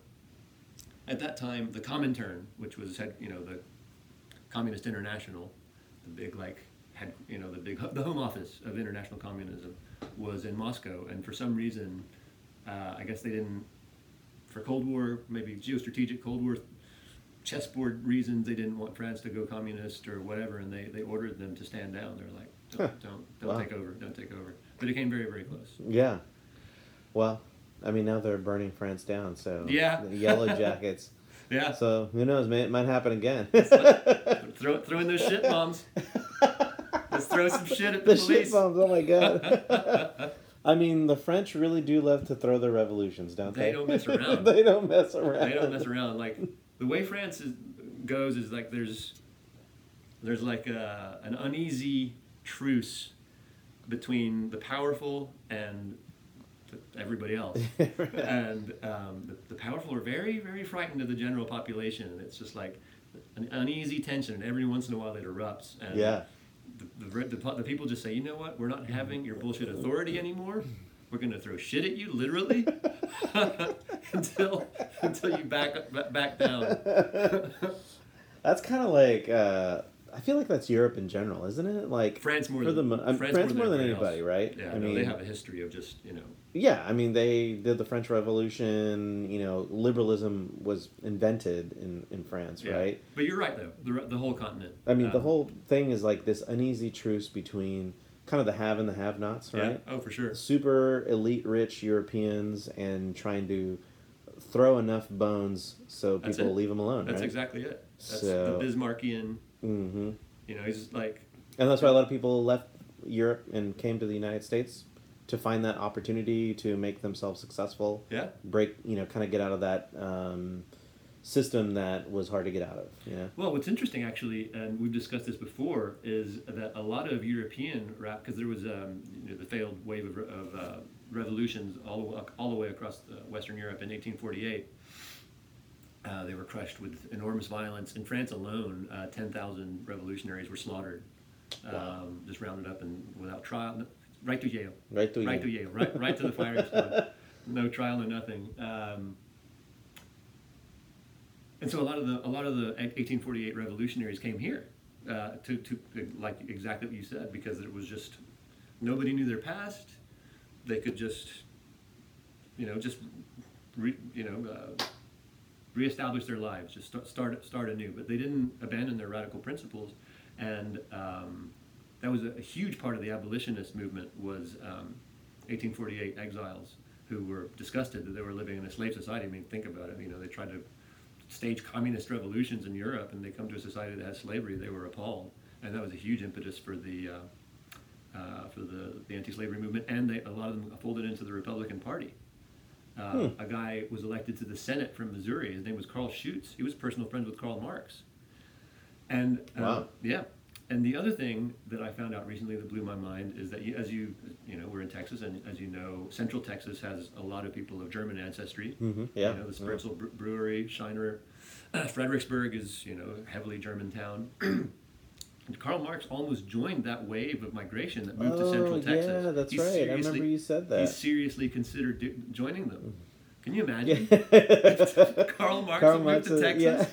at that time the Comintern, which was you know the Communist International, the big like had you know the big the home office of international communism was in Moscow, and for some reason, uh, I guess they didn't for Cold War maybe geostrategic Cold War chessboard reasons they didn't want France to go communist or whatever, and they, they ordered them to stand down. They're like, don't don't, don't Wow. take over, don't take over. But it came very very close. yeah. Well, I mean, now they're burning France down, so Yeah. the yellow jackets. Yeah, So who knows? May, it might happen again. throw throw in those shit bombs. Let's throw some shit at the, the shit police. bombs. Oh my god. I mean, the French really do love to throw their revolutions, don't they? They don't mess around. they don't mess around. they don't mess around. Like the way France is, goes is like there's there's like a, an uneasy truce between the powerful and the, everybody else. and um, the, the powerful are very very frightened of the general population, and it's just like an uneasy tension. And every once in a while it erupts. And Yeah. the, the, the, the people just say, you know what, we're not having your bullshit authority anymore. We're going to throw shit at you, literally, until until you back back down. That's kind of like uh, I feel like that's Europe in general, isn't it? Like France more for than the um, France, France, more than, anybody, else. right? Yeah, I no, mean, they have a history of just you know. yeah. I mean, they did the French Revolution. You know, liberalism was invented in in France, Yeah. right? But you're right though. The the whole continent. I mean, the Um, whole thing is like this uneasy truce between kind of the have and the have-nots, right? Yeah. Oh, for sure. Super elite, rich Europeans, and trying to throw enough bones so people leave them alone, That's right? exactly it. That's So- the Bismarckian. Hmm You know, he's like And that's why a lot of people left Europe and came to the United States to find that opportunity to make themselves successful, yeah. break, you know, kind of get out of that um, system that was hard to get out of. You know, Well, what's interesting actually, and we've discussed this before, is that a lot of European rap, because there was um, you know, the failed wave of, of uh, revolutions all the, all the way across uh, Western Europe in 1848. Uh, they were crushed with enormous violence. In France alone, uh, 10,000 revolutionaries were slaughtered, um, just rounded up and without trial, right to jail. right to right to Yale, right, right to the firing squad. No trial, no nothing. Um, and so a lot of the a lot of the 1848 revolutionaries came here uh, to to like exactly what you said because it was just nobody knew their past. They could just you know just re, you know uh, reestablish their lives, just start start start anew. But they didn't abandon their radical principles, and um, that was a, a huge part of the abolitionist movement was um, 1848 exiles who were disgusted that they were living in a slave society. I mean, think about it. You know, they tried to stage communist revolutions in Europe and they come to a society that has slavery, they were appalled, and that was a huge impetus for the uh, uh, for the, the anti-slavery movement, and they, a lot of them folded into the Republican Party. Uh, A guy was elected to the Senate from Missouri. His name was Carl Schurz. He was personal friends with Karl Marx. And uh, Wow. yeah, and the other thing that I found out recently that blew my mind is that you, as you you know we're in Texas, and as you know, Central Texas has a lot of people of German ancestry. Mhm, yeah. You know, the Spoetzl Bre- Brewery, Shiner, Fredericksburg is you know heavily German town. And Karl Marx almost joined that wave of migration that moved to Central Oh, Texas. yeah, that's He right. I seriously- remember you said that. He seriously considered do- joining them. Can you imagine? Yeah. Karl Marx Karl would Marx, to Texas. yeah.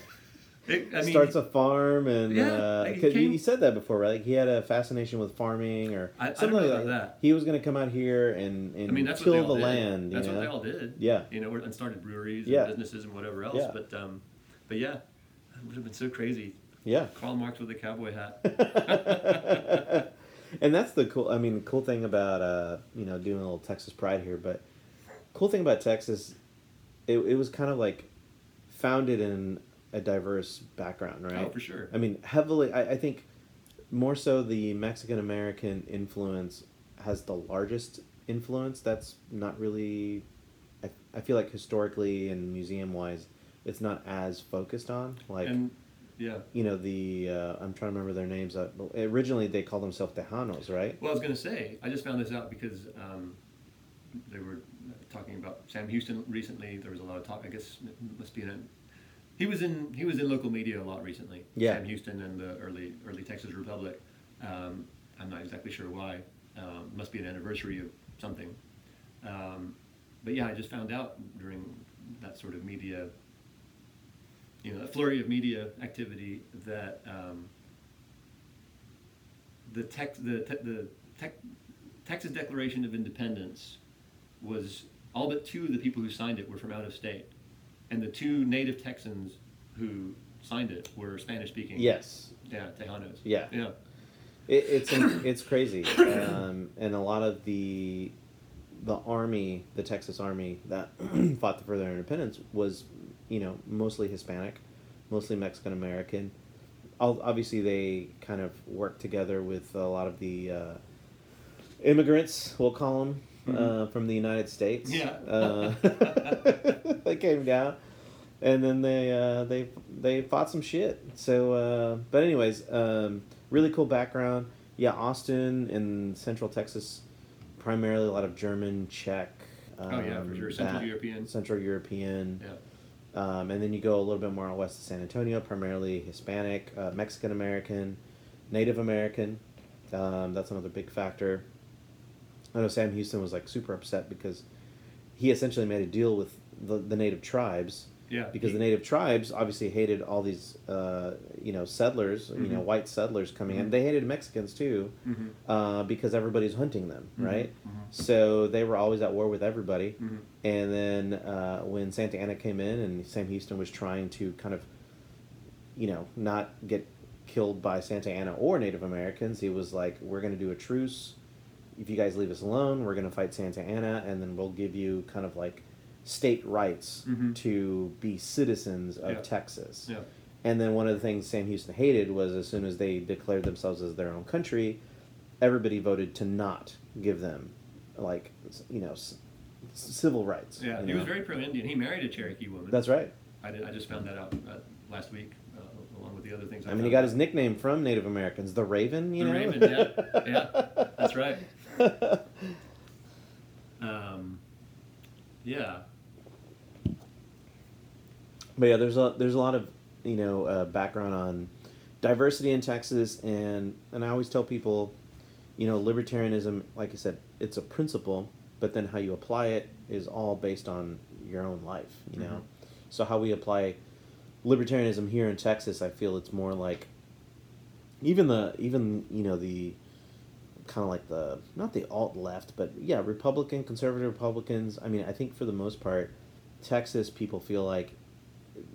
It- I mean, starts a farm and Yeah, uh, like he came- you said that before, right? Like he had a fascination with farming or I- I something know like that. He was going to come out here and, and I mean, that's till the did. land. That's what know? they all did. Yeah. You know, and started breweries Yeah. and businesses and whatever else. Yeah. But um, but yeah, it would have been so crazy. Yeah. Karl Marx with a cowboy hat. and that's the cool. I mean, cool thing about uh, you know doing a little Texas pride here, but cool thing about Texas, it, it was kind of like founded in a diverse background, right? Oh, for sure. I mean, heavily. I, I think more so the Mexican American influence has the largest influence. That's not really. I, I feel like historically and museum wise, it's not as focused on like and yeah. you know the uh, I'm trying to remember their names. Uh, originally, they called themselves Tejanos, right? Well, I was going to say, I just found this out because um, they were talking about Sam Houston recently. There was a lot of talk. I guess it must be in. A, he was in he was in local media a lot recently. Yeah. Sam Houston and the early early Texas Republic. Um, I'm not exactly sure why. Um, must be an anniversary of something. Um, but yeah, I just found out during that sort of media, you know, a flurry of media activity that. Um, the tech, the te- the tech, Texas Declaration of Independence was all but two of the people who signed it were from out of state, and the two native Texans who signed it were Spanish speaking. Yes, Yeah, Tejanos. Yeah. Yeah. it, it's it's crazy, um, and a lot of the the army, the Texas Army that fought for their independence was, you know, mostly Hispanic, mostly Mexican American. Obviously, they kind of worked together with a lot of the uh, immigrants, we'll call them, uh, from the United States. Yeah. uh, they came down, and then they uh, they they fought some shit. So, uh, but anyways, um, really cool background. Yeah, Austin and Central Texas, primarily a lot of German, Czech. Um, Oh, yeah, for sure. Central that- European. Central European. Yeah. Um, and then you go a little bit more west of San Antonio, primarily Hispanic, uh, Mexican American, Native American. Um, that's another big factor. I know Sam Houston was like super upset because he essentially made a deal with the, the native tribes Yeah. because the native tribes obviously hated all these uh, you know settlers you know Mhm. white settlers coming in Mhm. they hated mexicans too Mhm. uh, because everybody's hunting them Mhm. right Mhm. so they were always at war with everybody and then uh, when santa anna came in and sam houston was trying to kind of you know not get killed by santa anna or native americans he was like we're going to do a truce if you guys leave us alone we're going to fight santa anna and then we'll give you kind of like state rights Mhm. to be citizens of Yeah. texas Yeah. and then one of the things Sam Houston hated was as soon as they declared themselves as their own country, everybody voted to not give them, like, you know, s- civil rights. Yeah. He was very pro-Indian. He married a Cherokee woman. That's right. I, did, I just found that out uh, last week, uh, along with the other things. I mean, he got out. his nickname from Native Americans, the Raven. You The know, Raven, yeah, yeah, that's right. Um, yeah, But yeah, there's a there's a lot of you know uh, background on diversity in Texas, and and I always tell people, you know, libertarianism, like I said, it's a principle, but then how you apply it is all based on your own life. You know, so how we apply libertarianism here in Texas, I feel it's more like even the even you know the kind of like the not the alt left, but yeah, Republican, conservative Republicans. I mean, I think for the most part, Texas people feel like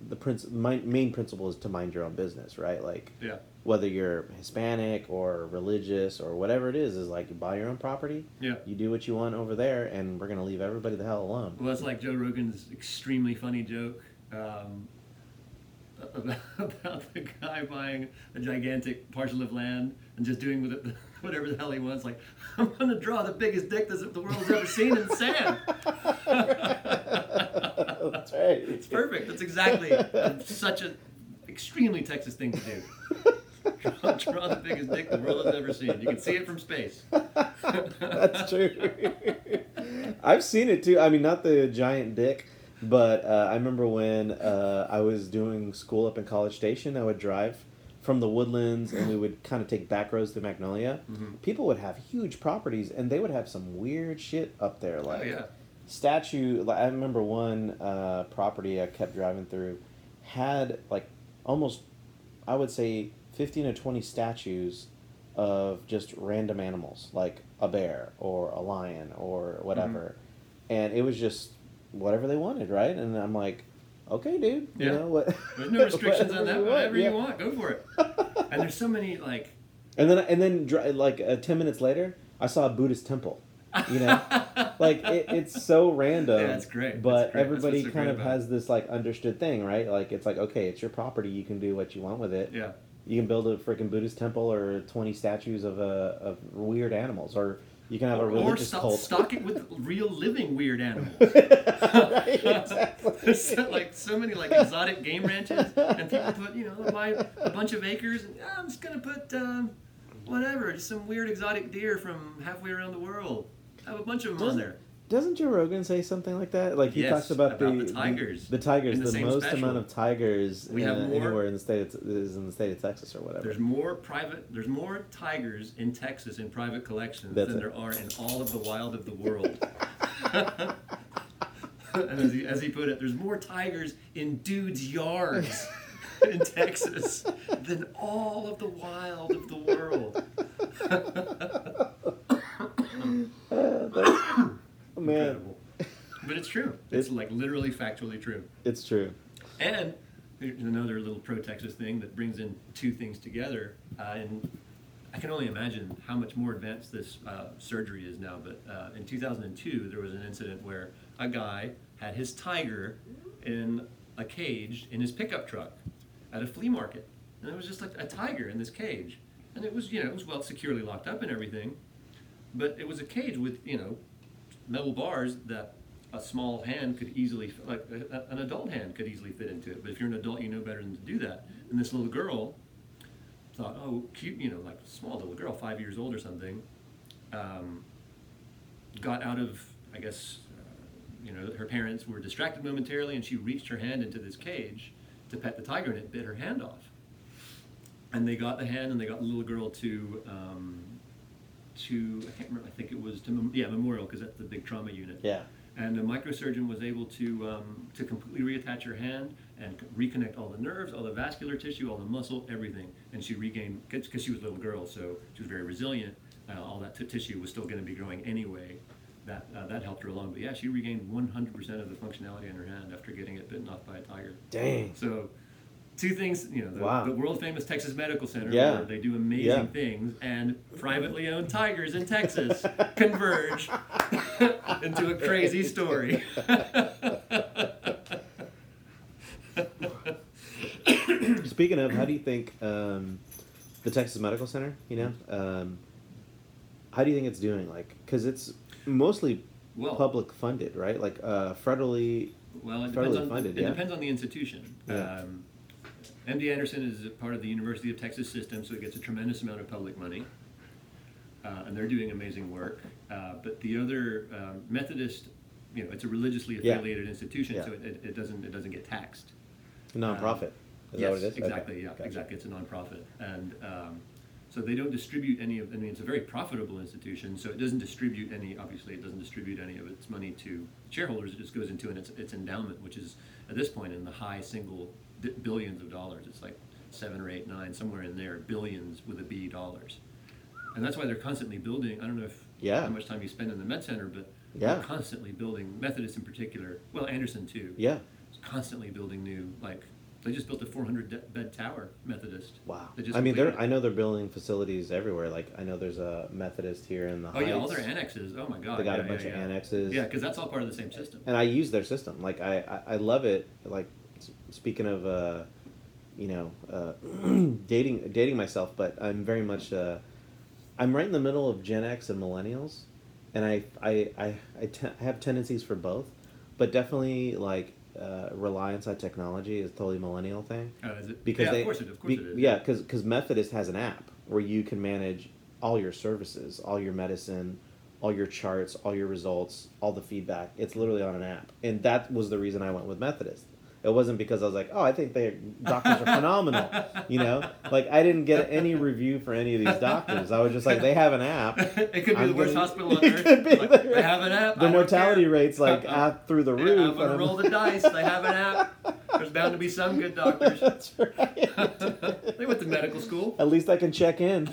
the princ- my, main principle is to mind your own business, right? Like yeah, whether you're Hispanic or religious or whatever it is, is like you buy your own property, yeah. you do what you want over there, and we're gonna leave everybody the hell alone. Well, that's like Joe Rogan's extremely funny joke. Um, about, about the guy buying a gigantic parcel of land and just doing with it whatever the hell he wants. Like, I'm going to draw the biggest dick that the world has ever seen in sand. That's right. It's perfect. That's exactly such an extremely Texas thing to do. Draw, draw the biggest dick the world has ever seen. You can see it from space. That's true. I've seen it too. I mean, not the giant dick, but uh, I remember when uh, I was doing school up in College Station, I would drive from the woodlands and we would kind of take back roads to Magnolia. Mhm. People would have huge properties and they would have some weird shit up there. Like, Oh yeah. statue like, i remember one uh, property i kept driving through had like almost i would say 15 to 20 statues of just random animals like a bear or a lion or whatever and it was just whatever they wanted right and i'm like okay dude you Yeah. know what There's no restrictions on that. you Whatever yeah. you want, go for it. And there's so many like and then and then like uh, 10 minutes later i saw a buddhist temple you know like it, it's so random. Yeah, that's great. But That's great. Everybody so kind of about has this like understood thing, right? Like it's like okay, it's your property. You can do what you want with it. yeah. You can build a freaking Buddhist temple or twenty statues of uh, of weird animals, or you can have a Or, or religious stock, cult. stock it with real living weird animals. right, exactly. So, like so many like exotic game ranches, and people put you know they'll buy a bunch of acres, and "Ah, I'm just gonna put um, whatever, just some weird exotic deer from halfway around the world. I have a bunch of them on Doesn't- there. Doesn't Joe Rogan say something like that? Like he Yes, talks about, about the, the tigers the, tigers, the the, most special. amount of tigers We in, have more- anywhere in the state of, is in the state of Texas or whatever. There's more private. There's more tigers in Texas in private collections That's than it. there are in all of the wild of the world. and as he, as he put it, there's more tigers in dudes' yards in Texas than all of the wild of the world. Oh, man, Incredible. But it's true. It's like literally factually true. it's true. And there's another little pro Texas thing that brings in two things together. Uh, and I can only imagine how much more advanced this uh, surgery is now. But uh, in 2002, there was an incident where a guy had his tiger in a cage in his pickup truck at a flea market. And it was just like a tiger in this cage. And it was, you know, it was well securely locked up and everything. But it was a cage with, you know, metal bars that a small hand could easily, like a, an adult hand could easily fit into it. But if you're an adult, you know better than to do that. And this little girl thought, oh, cute, you know, like small little girl, five years old or something, um, got out of, I guess, uh, you know, her parents were distracted momentarily, and she reached her hand into this cage to pet the tiger, and it bit her hand off. And they got the hand, and they got the little girl to. Um, to I can't remember. I think it was to Mem- yeah Memorial because that's the big trauma unit. Yeah. And the microsurgeon was able to um, to completely reattach her hand and reconnect all the nerves, all the vascular tissue, all the muscle, everything. And she regained because she was a little girl, so she was very resilient. Uh, all that t- tissue was still going to be growing anyway. That uh, that helped her along. But yeah, she regained 100% of the functionality in her hand after getting it bitten off by a tiger. Dang. So, two things, you know, the, Wow. the world famous Texas Medical Center, Yeah. where they do amazing Yeah. things, and privately owned tigers in Texas converge into a crazy story. Speaking of, how do you think um, the Texas Medical Center? You know, um, how do you think it's doing? Like, because it's mostly Well- public funded, right? Like uh, federally. Well, it depends on funded, it yeah. depends on the institution. Yeah. Um, MD Anderson is a part of the University of Texas system, so it gets a tremendous amount of public money, uh, and they're doing amazing work. Uh, but the other um, Methodist, you know, it's a religiously Yeah. affiliated institution, so it, it, it doesn't it doesn't get taxed. Nonprofit. is yes, that what it is? exactly. Okay, Yeah, gotcha. exactly. It's a nonprofit, and um, so they don't distribute any of. I mean, it's a very profitable institution, so it doesn't distribute any. Obviously, it doesn't distribute any of its money to shareholders. It just goes into an, its, its endowment, which is at this point in the high single di- billions of dollars. It's like seven or eight, nine, somewhere in there, billions with a B dollars. And that's why they're constantly building. I don't know if Yeah. how much time you spend in the med center, but Yeah. they're constantly building Methodist in particular. Well, Anderson too Yeah. constantly building new like they just built a 400 de- bed tower methodist Wow. I mean, they're. completed I know they're building facilities everywhere. Like I know there's a Methodist here in the oh yeah all their annexes oh my god They got yeah, a bunch yeah, of yeah. annexes. yeah because that's all part of the same system and I use their system. Like I, I, I love it. Like speaking of uh, you know, uh, dating dating myself, but I'm very much. Uh, I'm right in the middle of Gen X and millennials, and I I I, I te- have tendencies for both, but definitely like uh, reliance on technology is totally millennial thing Uh, is it? because yeah, they of course it, of course be- it is. yeah because Methodist has an app where you can manage all your services, all your medicine, all your charts, all your results, all the feedback. It's literally on an app, and that was the reason I went with Methodist. It wasn't because I was like, oh, I think their doctors are phenomenal. You know, like I didn't get any review for any of these doctors. I was just like, they have an app. it could be I'm the worst gonna- hospital on earth. could be Like, the- they have an app. The mortality care. rates like out through the Yeah, roof. I'm gonna roll the dice. They have an app. There's bound to be some good doctors. That's right. they went to medical school. At least I can check in.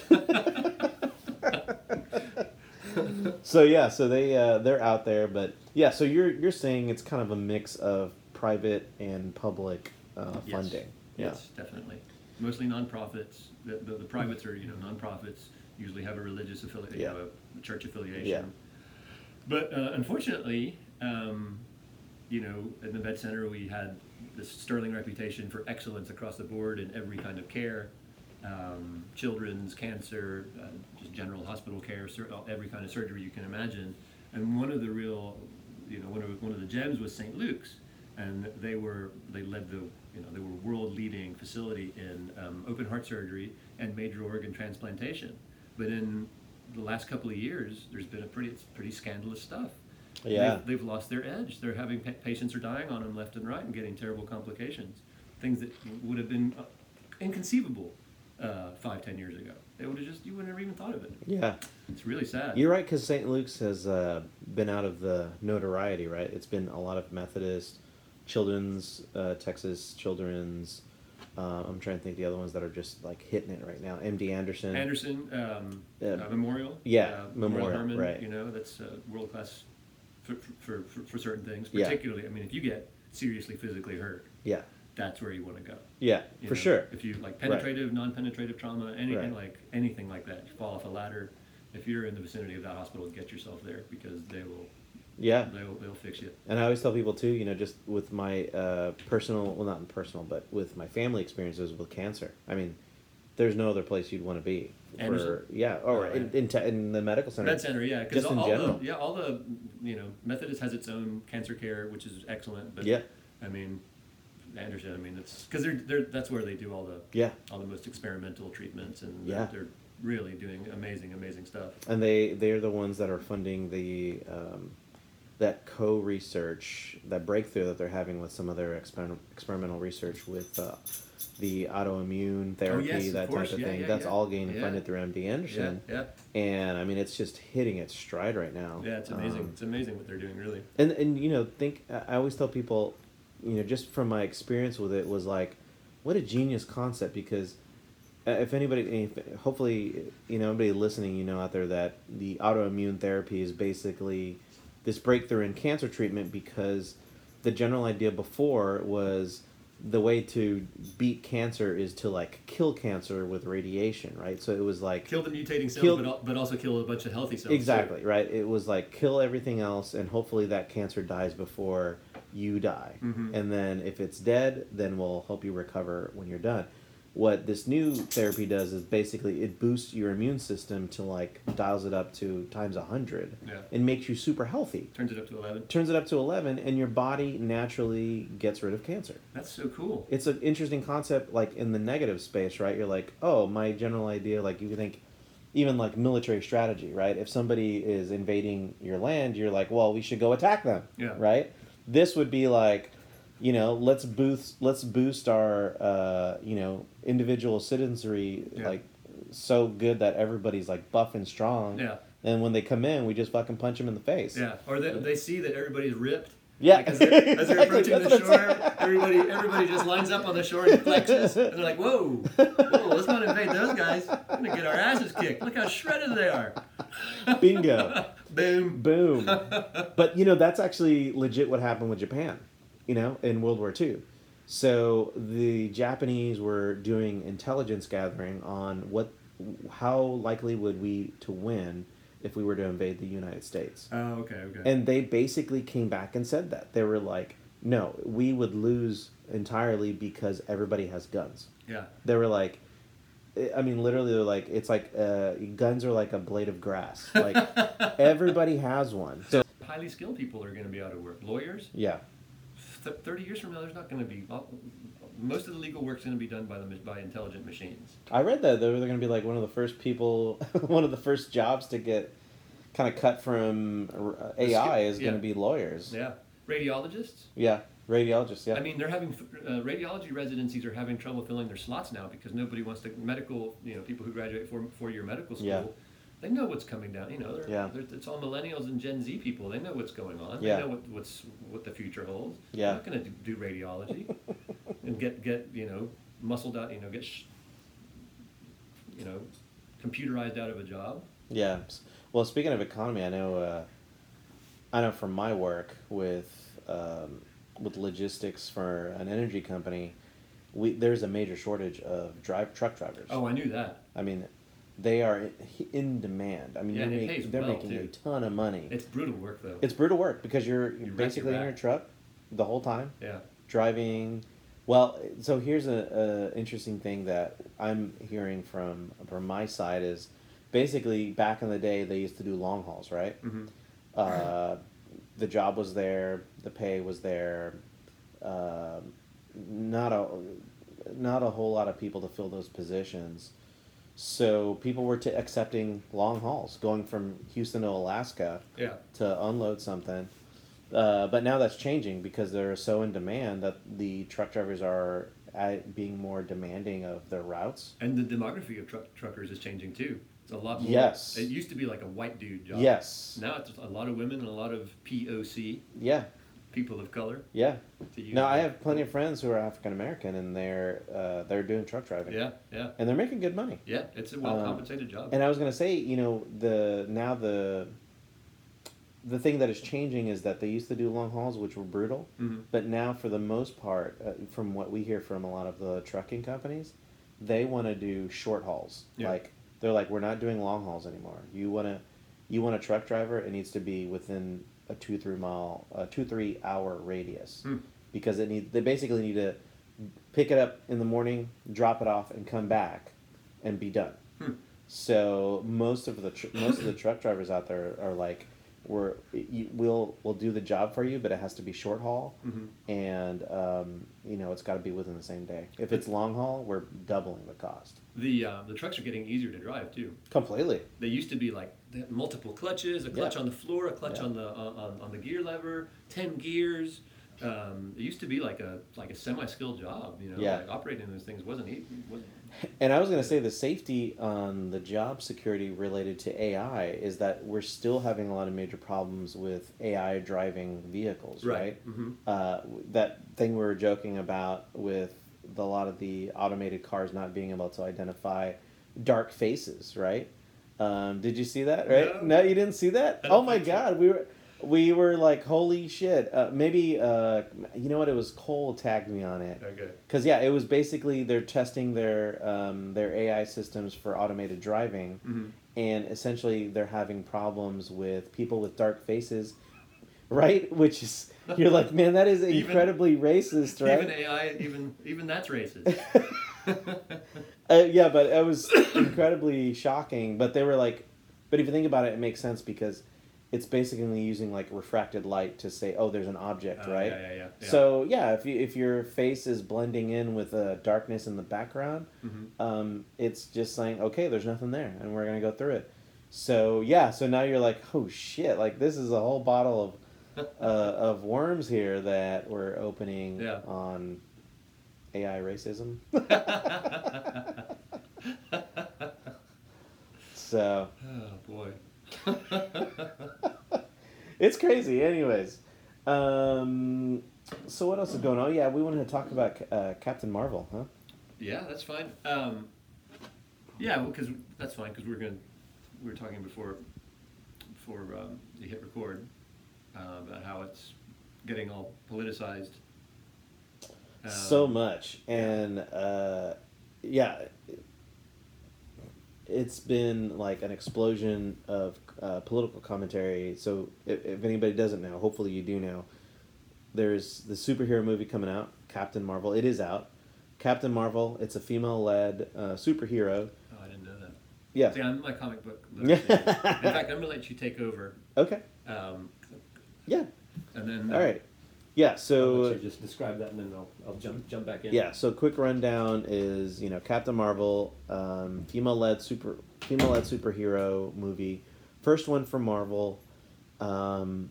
so yeah, so they uh, they're out there, but yeah, so you're you're saying it's kind of a mix of private and public uh, Yes. funding. Yeah. Yes, definitely. Mostly nonprofits. The, the, the privates are, you know, nonprofits usually have a religious affiliation, Yeah. a church affiliation. Yeah. But uh, unfortunately, um, you know, in the Med Center, we had this sterling reputation for excellence across the board in every kind of care. Um, children's cancer, uh, just general hospital care, sur- every kind of surgery you can imagine. And one of the real, you know, one of, one of the gems was St. Luke's, and they were they led the, you know, they were world leading facility in um, open heart surgery and major organ transplantation. But in the last couple of years, there's been a pretty it's pretty scandalous stuff. Yeah. They've, they've lost their edge. They're having pa- patients are dying on them left and right and getting terrible complications. Things that would have been uh, inconceivable uh, five, ten years ago. They would have just you would never even thought of it. Yeah. It's really sad. You're right because St. Luke's has uh, been out of the notoriety, right? It's been a lot of Methodist, Children's, uh, Texas Children's. Uh, I'm trying to think the other ones that are just like hitting it right now. MD Anderson. Anderson um, Yeah. uh, Memorial. Yeah, uh, Memorial, Hermann, right. You know that's uh, world class for, for, for, for certain things. Yeah. Particularly, I mean, if you get seriously physically hurt, Yeah. that's where you want to go. Yeah, you for know? sure. If you like penetrative, non-penetrative trauma, anything Right. like anything like that, you fall off a ladder. If you're in the vicinity of that hospital, get yourself there because they will Yeah. they'll, they'll fix you. And I always tell people too, you know, just with my uh, personal, well, not personal, but with my family experiences with cancer. I mean, there's no other place you'd want to be. For, yeah, or Oh, in, in, te- in the medical center. Med Center, yeah, because in all, the yeah, all the you know Methodist has its own cancer care, which is excellent. But Yeah. I mean, Anderson, I mean, it's because they're, they're that's where they do all the Yeah. all the most experimental treatments, and Yeah. they're, they're really doing amazing, amazing stuff. and they they're the ones that are funding the um, that co-research that breakthrough that they're having with some of their exper- experimental research with uh, the autoimmune therapy, oh, yes, that course. type of Yeah, thing yeah, that's yeah. all getting funded through md anderson yeah, and i mean it's just hitting its stride right now yeah. It's amazing. Um, it's amazing what they're doing, really. and and you know think i always tell people you know just from my experience with it was like what a genius concept because uh, if anybody if, hopefully you know anybody listening you know out there that the autoimmune therapy is basically this breakthrough in cancer treatment because the general idea before was the way to beat cancer is to like kill cancer with radiation right so it was like Kill the mutating cells, Kill- but, but also kill a bunch of healthy cells. too. Exactly, right? It was like kill everything else and hopefully that cancer dies before you die. Mhm. And then if it's dead, then we'll help you recover when you're done. What this new therapy does is basically it boosts your immune system to like dials it up to times 100 Yeah. and makes you super healthy. Turns it up to eleven. Turns it up to 11 and your body naturally gets rid of cancer. That's so cool. It's an interesting concept like in the negative space, right? You're like, "Oh, my general idea like you think even like military strategy, right? If somebody is invading your land, you're like, well, we should go attack them, Yeah. right? This would be like, you know, let's boost let's boost our uh, you know individual citizenry Yeah. like so good that everybody's like buff and strong. Yeah. And when they come in, we just fucking punch them in the face. Yeah, or they, they see that everybody's ripped. Yeah. Like, as they're, as they're approaching that's the shore, everybody everybody just lines up on the shore and flexes, and they're like, "Whoa, whoa, let's not invade those guys. We're gonna get our asses kicked. Look how shredded they are." Bingo. Boom. Boom. but you know that's actually legit what happened with Japan, you know, in World War II. So the Japanese were doing intelligence gathering on what how likely would we to win if we were to invade the United States. Oh, okay, okay. And they basically came back and said that. They were like, no, we would lose entirely because everybody has guns. Yeah. They were like, I mean, literally, they're like, it's like uh, guns are like a blade of grass. Like everybody has one. So Highly skilled people are going to be out of work. Lawyers, yeah, th- 30 years from now, there's not going to be. Most of the legal work's going to be done by the by intelligent machines. I read that they were going to be like one of the first people, one of the first jobs to get kind of cut from uh, AI is going to be lawyers. Yeah. Radiologists. Yeah, radiologists. Yeah, I mean, they're having uh, radiology residencies are having trouble filling their slots now because nobody wants to medical. You know, people who graduate four four year medical school, Yeah. They know what's coming down. You know, they're, Yeah. they're, it's all millennials and Gen Z people. They know what's going on. Yeah. They know what, what's what the future holds. Yeah. They're not going to do, do radiology and get get you know muscled out. You know, get sh- you know computerized out of a job. Yeah. Well, speaking of economy, I know, uh, I know from my work with um, with logistics for an energy company, we there's a major shortage of drive truck drivers. Oh, I knew that. I mean, they are in demand. I mean, Yeah, they're, make- they're well, making a ton of money. It's brutal work though. It's brutal work because you're You basically your in your truck the whole time yeah. driving. Well, so here's a, a interesting thing that I'm hearing from from my side is basically back in the day they used to do long hauls, right? hmm Uh, the job was there, the pay was there. Um not a not a whole lot of people to fill those positions. So people were t- accepting long hauls, going from Houston to Alaska Yeah. to unload something. Uh, but now that's changing because they're so in demand that the truck drivers are being more demanding of their routes. And the demography of truck truckers is changing too. It's a lot more. Yes. It used to be like a white dude job. Yes. Now it's a lot of women and a lot of POC, Yeah. People of color. Yeah. No, I have plenty of friends who are African American and they're uh, they're doing truck driving. Yeah, yeah, And they're making good money. yeah. It's a well compensated job. And I was gonna say, you know, the now the the thing that is changing is that they used to do long hauls, which were brutal, Mhm. but now for the most part, uh, from what we hear from a lot of the trucking companies, they want to do short hauls. Yeah. Like they're like, we're not doing long hauls anymore. You want to, you want a truck driver, it needs to be within a two three mile, a two three hour radius, Hmm. because it need they basically need to pick it up in the morning, drop it off, and come back, and be done. Hmm. So most of the tr- most of the truck drivers out there are like, we're you, we'll we'll do the job for you, but it has to be short haul, Mhm. and um, you know it's got to be within the same day. If it's long haul, we're doubling the cost. The uh, the trucks are getting easier to drive too. Completely. They used to be like multiple clutches, a clutch Yeah. on the floor, a clutch Yeah. on the on, on, on the gear lever, ten gears. Um, it used to be like a like a semi skilled job. You know, Yeah. like operating those things wasn't easy. Wasn't, And I was going to say the safety on the job security related to AI is that we're still having a lot of major problems with AI driving vehicles, right? Right. Mhm. Uh, that thing we were joking about with the, a lot of the automated cars not being able to identify dark faces, right? Um, did you see that? Right? No. No, you didn't see that. Oh my so. God, we were we were like, holy shit! Uh, maybe uh, you know what? It was Cole tagged me on it. okay. Because yeah, it was basically they're testing their um, their AI systems for automated driving, Mhm. and essentially they're having problems with people with dark faces, right? Which is you're like, man, that is Even- incredibly racist, right? Even AI, even even that's racist. Uh, yeah, but it was incredibly shocking. But they were like, but if you think about it, it makes sense because it's basically using like refracted light to say, oh, there's an object, Oh, right? yeah, yeah, yeah, yeah. So yeah, if you if your face is blending in with a darkness in the background, Mhm. um, it's just saying, okay, there's nothing there, and we're gonna go through it. So yeah, so now you're like, oh shit, like this is a whole bottle of uh, of worms here that we're opening Yeah. on AI racism. so Oh boy. it's crazy. Anyways, um, so what else is going on? Yeah, we wanted to talk about uh, Captain Marvel, huh? Yeah, that's fine. Um, yeah, because that's fine because we're gonna we were talking before before um, you hit record uh, about how it's getting all politicized. Um, so much and uh, yeah it's been like an explosion of uh, political commentary so if, if anybody doesn't know hopefully you do know there's the superhero movie coming out, Captain Marvel. It is out. Captain Marvel. It's a female-led uh, superhero. Oh, I didn't know that. Yeah. See, I'm my comic book. In fact, I'm gonna let you take over, Okay. um, Yeah. and then All right. Yeah. I'll So just describe that, and then I'll, I'll jump jump back in. Yeah, so quick rundown is you know Captain Marvel, um, female led super female led superhero movie, first one from Marvel. Um,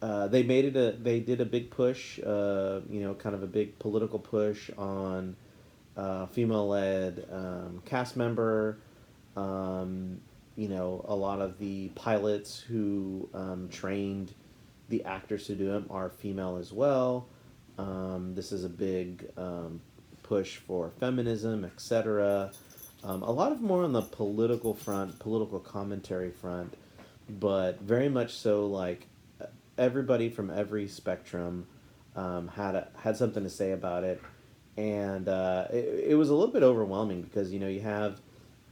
uh, they made it a they did a big push, uh, you know, kind of a big political push on uh, female led um, cast member. Um, you know, a lot of the pilots who um, trained the actors who do them are female as well. Um, this is a big um, push for feminism, etc. Um, a lot of more on the political front, political commentary front, but very much so like everybody from every spectrum um, had a, had something to say about it, and uh, it, it was a little bit overwhelming because you know you have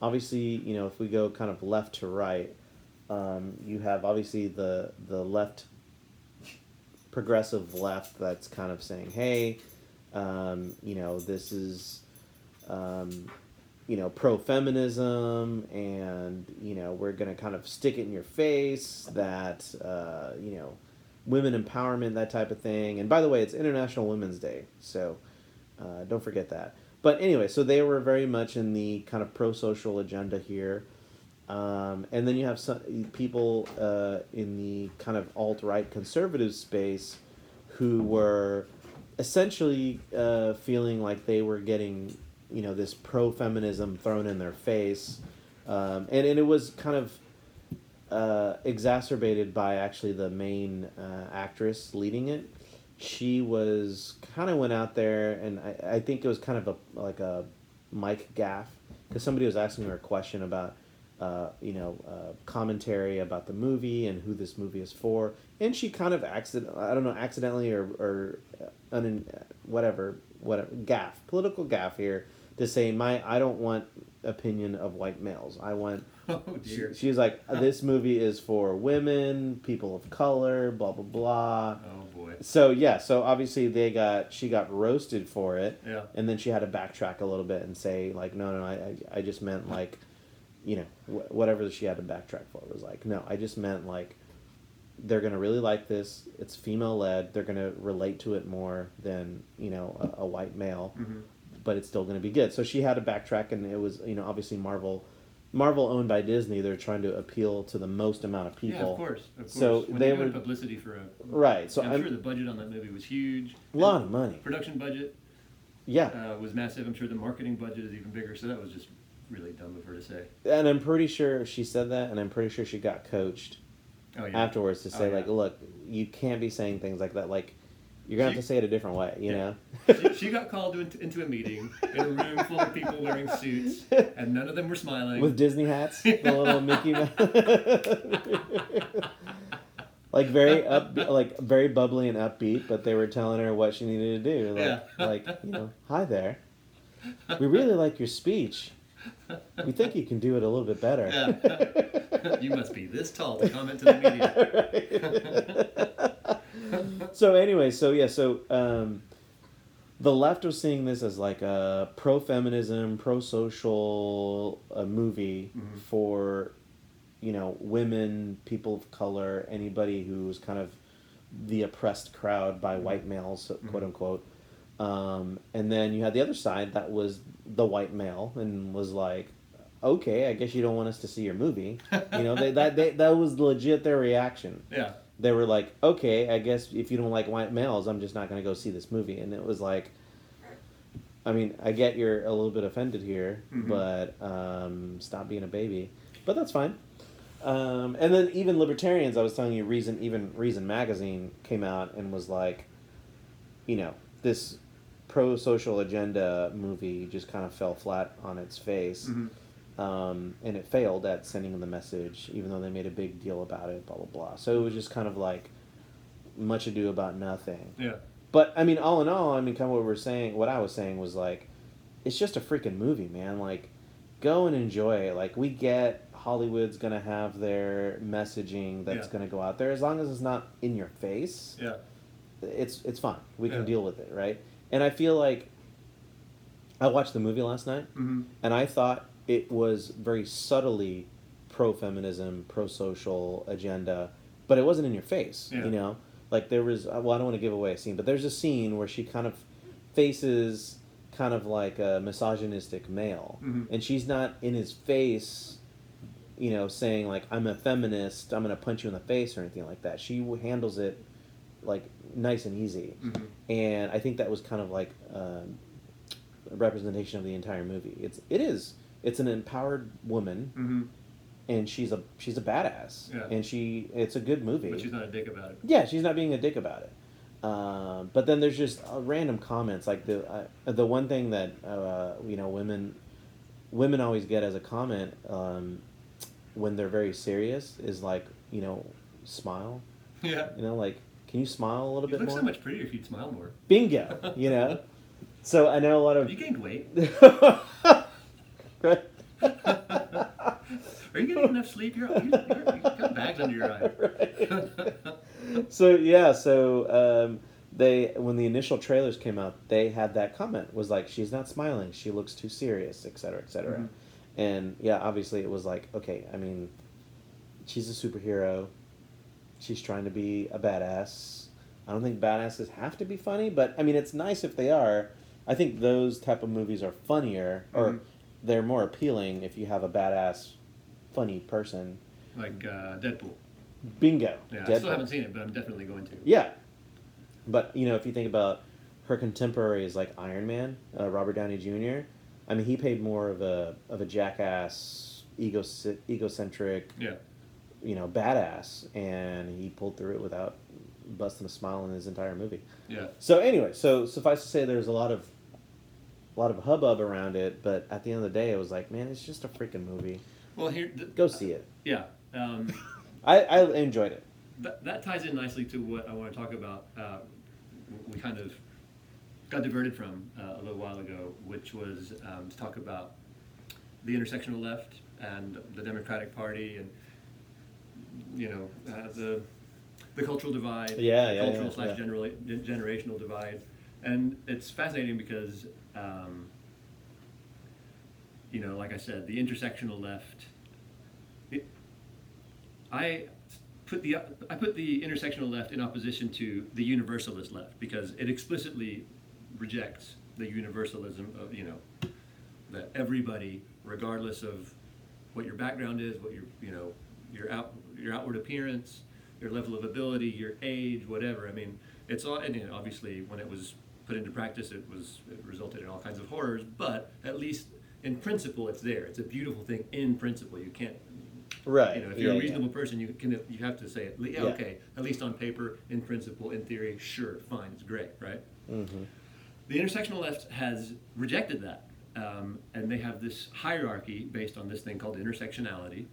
obviously you know if we go kind of left to right, um, you have obviously the the left progressive left that's kind of saying, hey, um, you know, this is, um, you know, pro feminism, and, you know, we're to kind of stick it in your face that, uh, you know, women empowerment, that type of thing. And by the way, it's International Women's Day, so uh, don't forget that. But anyway, so they were very much in the kind of pro social agenda here. Um, and then you have some people uh, in the kind of alt right conservative space who were essentially uh, feeling like they were getting, you know, this pro feminism thrown in their face. Um, and, and it was kind of uh, exacerbated by actually the main uh, actress leading it. She was kind of went out there, and I, I think it was kind of a like a mic gaff because somebody was asking her a question about uh, you know, uh, commentary about the movie and who this movie is for, and she kind of accident I don't know accidentally or or uh, un, whatever whatever gaff political gaff here to say my I don't want opinion of white males. I want. Oh She, dear. she's like this movie is for women, people of color, blah blah blah. oh boy. So yeah, so obviously they got she got roasted for it, Yeah. and then she had to backtrack a little bit and say like, no, no, I, I, I just meant like, you know, wh- whatever she had to backtrack for was like, no, I just meant like, they're gonna really like this. It's female led. They're gonna relate to it more than you know a, a white male, Mhm. but it's still gonna be good. So she had to backtrack, and it was you know obviously Marvel. Marvel owned by Disney, they're trying to appeal to the most amount of people. Yeah, of course. Of course. So when they they were- publicity for a. Right. So I'm, I'm, sure the budget on that movie was huge. a lot of money. Production budget Yeah. uh, was massive. I'm sure the marketing budget is even bigger. So that was just really dumb of her to say. and I'm pretty sure she said that, and I'm pretty sure she got coached Oh yeah. afterwards to Oh, say yeah. like, look, you can't be saying things like that. Like, you're gonna have to say it a different way. You Yeah. know. she, she got called into, into a meeting in a room full of people wearing suits, and none of them were smiling. With Disney hats, the little Mickey Mouse. like very up, like very bubbly and upbeat, but they were telling her what she needed to do. Like, Yeah. like you know, hi there. We really like your speech. We think you can do it a little bit better. Yeah. you must be this tall to comment to the media. so anyway, so yeah, so um, the left was seeing this as like a pro feminism, pro social uh, movie Mhm. for you know women, people of color, anybody who's kind of the oppressed crowd by white males, quote Mhm. unquote. Um, and then you had the other side that was the white male and was like, okay, I guess you don't want us to see your movie. You know, they, that they, that was legit their reaction Yeah. they were like, okay, I guess if you don't like white males, I'm just not going to go see this movie. And it was like, I mean, I get you're a little bit offended here, Mhm. but um, stop being a baby. But that's fine. Um, and then even libertarians, I was telling you, Reason, even Reason magazine came out and was like, you know, this pro social agenda movie just kind of fell flat on its face Mhm. um, and it failed at sending the message, even though they made a big deal about it. Blah blah blah. So it was just kind of like much ado about nothing. Yeah. But I mean, all in all, I mean, kind of what we're saying, what I was saying was like, it's just a freaking movie, man. Like, go and enjoy it. Like, we get Hollywood's gonna have their messaging that's Yeah. gonna go out there as long as it's not in your face. Yeah. it's it's fine. We can Yeah. deal with it, right? And I feel like I watched the movie last night, Mhm. and I thought it was very subtly pro feminism, pro social agenda, but it wasn't in your face. Yeah. You know, like there was. uh, Well, I don't want to give away a scene, but there's a scene where she kind of faces kind of like a misogynistic male, Mhm. and she's not in his face. You know, saying like I'm a feminist, I'm gonna punch you in the face or anything like that. She handles it like nice and easy, Mhm. and I think that was kind of like um, a representation of the entire movie. It's it is it's an empowered woman, Mhm. and she's a she's a badass, Yeah. and she it's a good movie. But she's not a dick about it. yeah, she's not being a dick about it. Um, but then there's just uh, random comments like the uh, the one thing that uh, you know women women always get as a comment um, when they're very serious is like you know smile Yeah. you know like can you smile a little You bit look more so much prettier if you'd smile more. bingo you know so I know a lot Have of you gained weight? Right. Are you getting enough sleep? You're, you're, you're, you got bags under your eyes. so yeah, so um, they when the initial trailers came out, they had that comment was like she's not smiling, she looks too serious, et cetera, et cetera. Mhm. And yeah, obviously it was like okay, I mean, she's a superhero, she's trying to be a badass. I don't think badasses have to be funny, but I mean it's nice if they are. I think those type of movies are funnier or Mhm. they're more appealing if you have a badass, funny person. like uh, Deadpool. Bingo. Yeah, I still haven't seen it, but I'm definitely going to. Yeah, but you know, if you think about her contemporaries like Iron Man, uh, Robert Downey Jr. I mean, he paid more of a of a jackass, ego egocentric, Yeah. You know, badass, and he pulled through it without busting a smile in his entire movie. Yeah. So anyway, so suffice to say, there's a lot of a lot of hubbub around it, but at the end of the day, it was like, man, it's just a freaking movie. Well, here. The, Go see it. Yeah. Um, I, I enjoyed it. that, that ties in nicely to what I want to talk about. Uh, we kind of got diverted from uh, a little while ago, which was um, to talk about the intersectional left and the Democratic Party and you know uh, the the cultural divide, Yeah, yeah, cultural yeah, slash yeah. genera- generational divide, and it's fascinating because um, you know, like I said, the intersectional left. It, I put the I put the intersectional left in opposition to the universalist left because it explicitly rejects the universalism of you know that everybody, regardless of what your background is, what your you know your out your outward appearance, your level of ability, your age, whatever. I mean, it's all and you know, obviously when it was put into practice, it was it resulted in all kinds of horrors. But at least in principle, it's there. It's a beautiful thing in principle. You can't Right. you know, if you're yeah, a yeah. reasonable person, you can you have to say, yeah, Yeah. okay, at least on paper, in principle, in theory, sure, fine, it's great, right? Mhm. The intersectional left has rejected that, um, and they have this hierarchy based on this thing called intersectionality,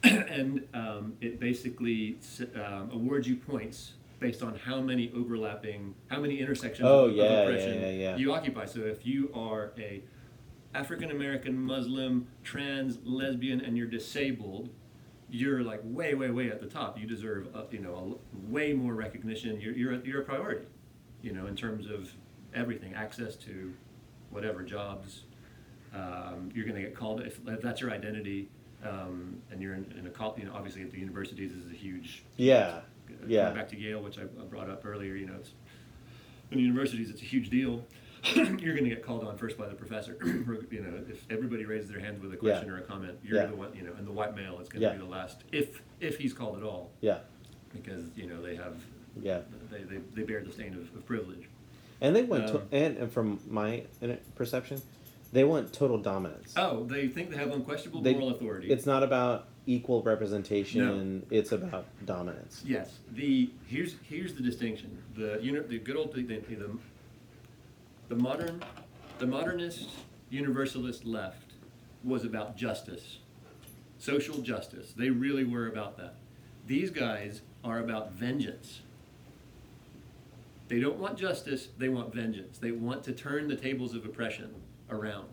and um, it basically um, awards you points based on how many overlapping, how many intersections Oh, of, yeah, of oppression yeah, yeah. you occupy. So if you are a African American, Muslim, trans, lesbian, and you're disabled, you're like way, way, way at the top. You deserve, uh, you know, a l- way more recognition. You're, you're, a, you're a priority, you know, in terms of everything, access to whatever jobs. Um, you're going to get called if, if that's your identity, um, and you're in, in a call. You know, obviously at the universities this is a huge. Yeah. uh, Yeah. Back to Yale, which I, I brought up earlier, you know, it's in universities it's a huge deal. you're going to get called on first by the professor. you know, if everybody raises their hands with a question Yeah. or a comment, you're Yeah. the one. You know, and the white male is going to Yeah. be the last, if if he's called at all, Yeah. because you know they have Yeah. they, they, they bear the stain of, of privilege. And they want, to, Um, and, and from my perception, they want total dominance. Oh, they think they have unquestionable They- moral authority. It's not about equal representation. No. It's about dominance. Yes. The here's here's the distinction. The you know the good old the, the, the, the modern the modernist universalist left was about justice, social justice. They really were about that. These guys are about vengeance. They don't want justice, they want vengeance. They want to turn the tables of oppression around.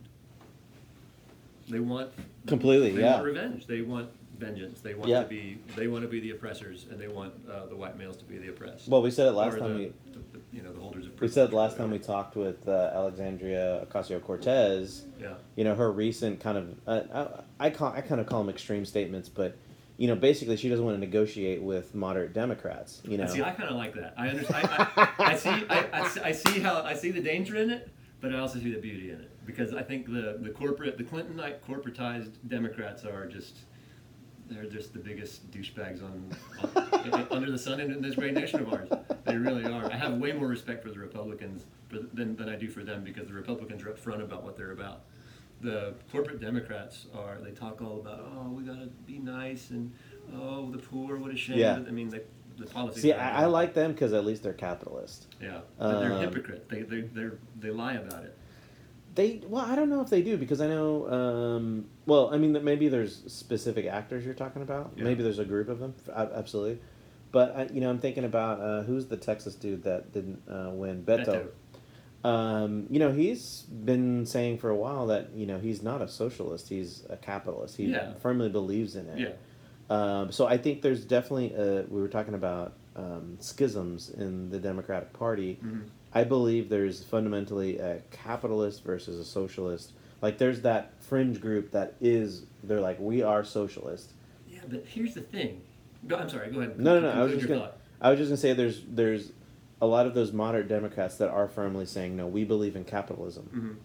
They want Completely, they yeah. want revenge. They want vengeance. They want Yeah. to be they want to be the oppressors, and they want uh, the white males to be the oppressed. Well, we said it last Or time the, we the- the- you know the holders of we said last time we talked with uh, Alexandria Ocasio Cortez. yeah You know her recent kind of uh, I I, call, I kind of call them extreme statements, but you know basically she doesn't want to negotiate with moderate Democrats. You know. See, I kind of like that. I understand. I, I, I see. I, I see- I see how I see the danger in it, but I also see the beauty in it because I think the the corporate, the Clintonite corporatized Democrats are just they're just the biggest douchebags on, on under the sun in this great nation of ours. They really are. I have way more respect for the Republicans for, than than I do for them because the Republicans are upfront about what they're about. The corporate Democrats are. They talk all about oh we gotta be nice and oh the poor what a shame. Yeah. I mean the the policies. See, I, I like them because at least they're capitalist. yeah, but they're Um, hypocrite. They they they they lie about it. They well, I don't know if they do because I know. Um, well, I mean, that maybe there's specific actors you're talking about. Yeah. Maybe there's a group of them. Absolutely, but uh, you know, I'm thinking about uh, who's the Texas dude that didn't uh, win Beto. Um, you know, he's been saying for a while that you know he's not a socialist; he's a capitalist. He Yeah. firmly believes in it. Yeah. Um, so I think there's definitely a, we were talking about um, schisms in the Democratic Party. Mhm. I believe there's fundamentally a capitalist versus a socialist. Like there's that fringe group that is they're like we are socialist. Yeah, but here's the thing. Go, I'm sorry. Go ahead. No, no, no. I was just gonna thought. I was just gonna say there's there's a lot of those moderate Democrats that are firmly saying no, we believe in capitalism. Mhm.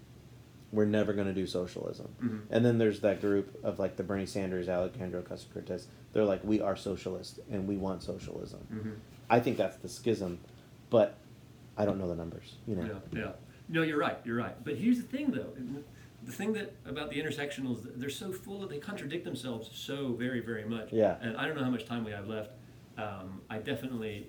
We're never going to do socialism. Mhm. And then there's that group of like the Bernie Sanders, Alejandro Ocasio Cortez. They're like we are socialist and we want socialism. Mhm. I think that's the schism, but I don't know the numbers. You know. Yeah, yeah. No, you're right. You're right. But here's the thing, though. The thing that about the intersectionals, they're so full that they contradict themselves so very, very much. Yeah. And I don't know how much time we have left. Um, I definitely,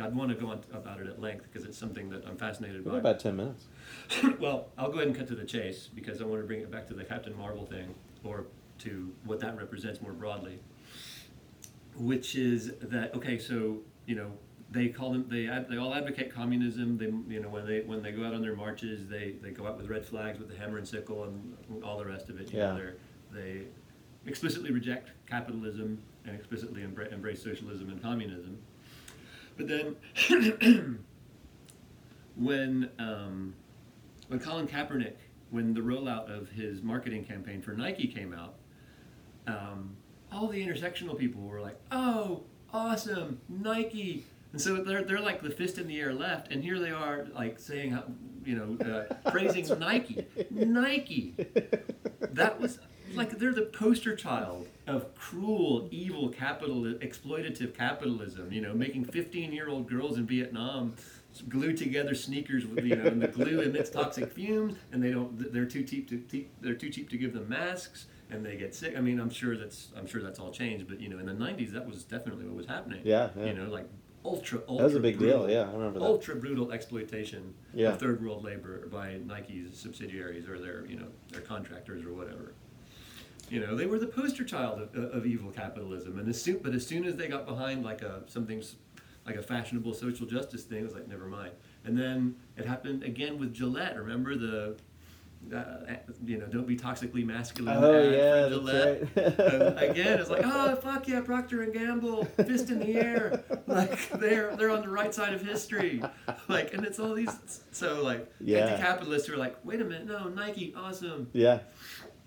I'd want to go on about it at length because it's something that I'm fascinated by. about ten minutes. well, I'll go ahead and cut to the chase because I want to bring it back to the Captain Marvel thing, or to what that represents more broadly, which is that okay? So you know they call them they they all advocate communism. They you know when they when they go out on their marches, they they go out with red flags with the hammer and sickle and all the rest of it. You know, Yeah. they're, they explicitly reject capitalism and explicitly embra- embrace socialism and communism. But then when um, when Colin Kaepernick, when the rollout of his marketing campaign for Nike came out, um, all the intersectional people were like, "Oh, awesome, Nike!" And so they're they're like the fist in the air left, and here they are like saying, you know, uh, praising Nike, Nike. That was like they're the poster child of cruel, evil capital exploitative capitalism. You know, making fifteen-year-old girls in Vietnam glue together sneakers with you know, and the glue emits toxic fumes, and they don't. They're too cheap to they're too cheap to give them masks, and they get sick. I mean, I'm sure that's I'm sure that's all changed, but you know, in the '90s, that was definitely what was happening. Yeah, yeah. You know, like ultra ultra. That was a big brutal, deal. Yeah, I remember that. Ultra brutal exploitation Yeah. of third world labor by Nike's subsidiaries or their you know their contractors or whatever. You know, they were the poster child of, uh, of evil capitalism, and as soon, but as soon as they got behind like a something like a fashionable social justice thing, it was like never mind. And then it happened again with Gillette. Remember the, uh, you know, don't be toxically masculine. Oh, yeah, that's right. Again, it's like, oh fuck yeah, Procter and Gamble, fist in the air, like they're they're on the right side of history, like, and it's all these so like Yeah. anti-capitalists who are like, wait a minute, no, Nike, awesome. Yeah.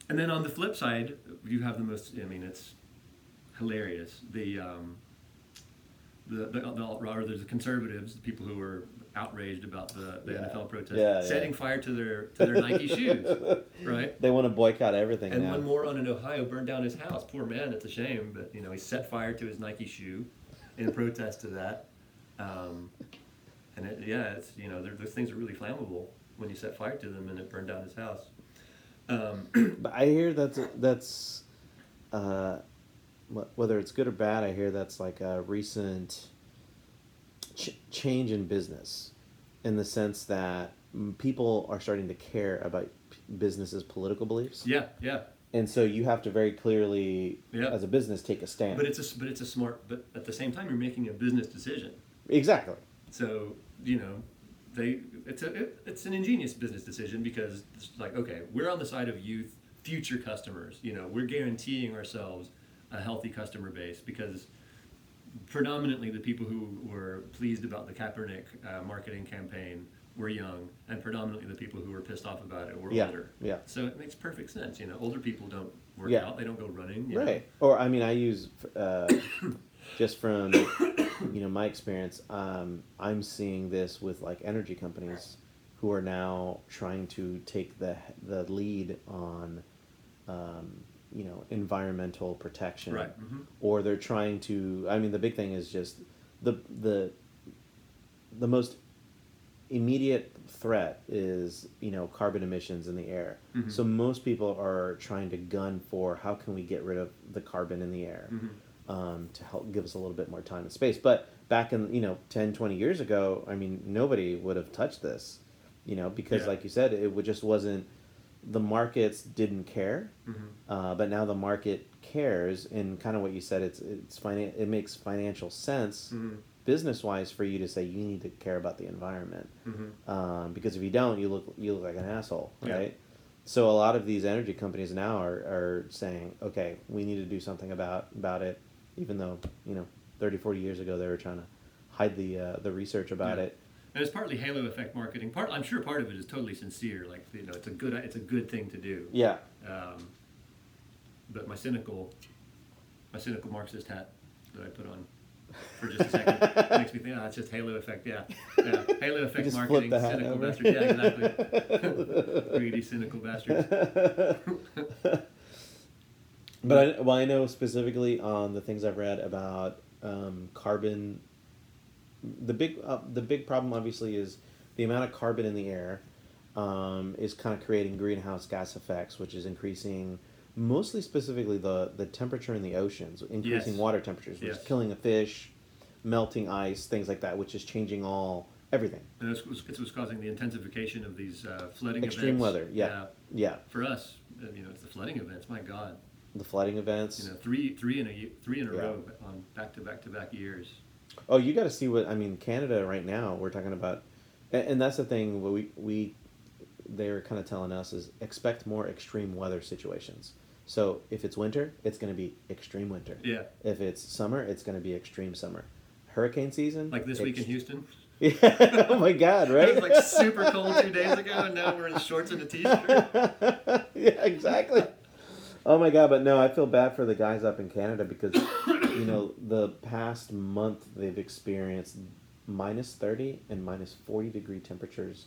And then on the flip side, you have the most. I mean, it's hilarious. The um, the the, the or the conservatives, the people who were outraged about the, the Yeah. NFL protest, Yeah, yeah. setting fire to their to their Nike shoes, right? They want to boycott everything And now. one moron in Ohio burned down his house. Poor man, it's a shame, but you know he set fire to his Nike shoe in protest to that. Um, and it, yeah, it's you know those things are really flammable when you set fire to them, and it burned down his house. Um, But I hear that's that's uh, whether it's good or bad. I hear that's like a recent ch- change in business, in the sense that people are starting to care about p- businesses' political beliefs, yeah, yeah. and so you have to very clearly, Yeah. as a business, take a stand. But it's a but it's a smart. But at the same time, you're making a business decision. exactly. So you know, they it's a it, it's an ingenious business decision because it's like okay, we're on the side of youth, future customers. You know, we're guaranteeing ourselves a healthy customer base because predominantly the people who were pleased about the Kaepernick uh, marketing campaign were young, and predominantly the people who were pissed off about it were Yeah, older. yeah. So it makes perfect sense. You know, older people don't work Yeah. out; they don't go running. you know. Right. Or I mean, I use uh, just from you know my experience. Um, I'm seeing this with like energy companies who are now trying to take the the lead on um, you know environmental protection. Right, mhm. Or they're trying to. I mean, the big thing is just the the the most immediate threat is you know carbon emissions in the air Mhm. so most people are trying to gun for how can we get rid of the carbon in the air Mhm. um, to help give us a little bit more time and space but back in you know 10 20 years ago i mean nobody would have touched this you know because Yeah. like you said it would just wasn't the markets didn't care Mhm. uh, but now the market cares and kind of what you said it's it's finan- it makes financial sense Mhm. business wise for you to say you need to care about the environment Mhm. um, because if you don't you look you look like an asshole Yeah. right so a lot of these energy companies now are, are saying okay we need to do something about about it even though you know 30 40 years ago they were trying to hide the uh, the research about Yeah. it And it's partly halo effect marketing. Part, I'm sure part of it is totally sincere. Like you know, it's a good, it's a good thing to do. yeah Um, but my cynical, my cynical Marxist hat that I put on for just a second makes me think, ah, it's just halo effect. Yeah, yeah. Halo effect marketing. the hat Cynical over. bastards. Yeah, exactly. Greedy, cynical bastards. but I, well i know specifically on the things i've read about um, carbon the big uh, the big problem obviously is the amount of carbon in the air um, is kind of creating greenhouse gas effects, which is increasing mostly specifically the the temperature in the oceans, increasing Yes. water temperatures, which Yes. is killing the fish, melting ice, things like that, which is changing all everything. And it's, it's what's causing the intensification of these uh, flooding Extreme events. weather, yeah, yeah, For us, uh, you know, it's the flooding events. My God, the flooding events. you know, three, three in a three in a Yeah. row on back to back to back years. Oh, you got to see what I mean. Canada right now, we're talking about, and, and that's the thing. What we we they're kind of telling us is expect more extreme weather situations. So if it's winter, it's going to be extreme winter. Yeah. If it's summer, it's going to be extreme summer. Hurricane season, Like this week in Houston. Yeah. oh my God! Right? It was like super cold two days ago, and now we're in shorts and a t-shirt. yeah, exactly. Oh my god, but no, I feel bad for the guys up in Canada because you know the past month they've experienced minus thirty and minus forty degree temperatures,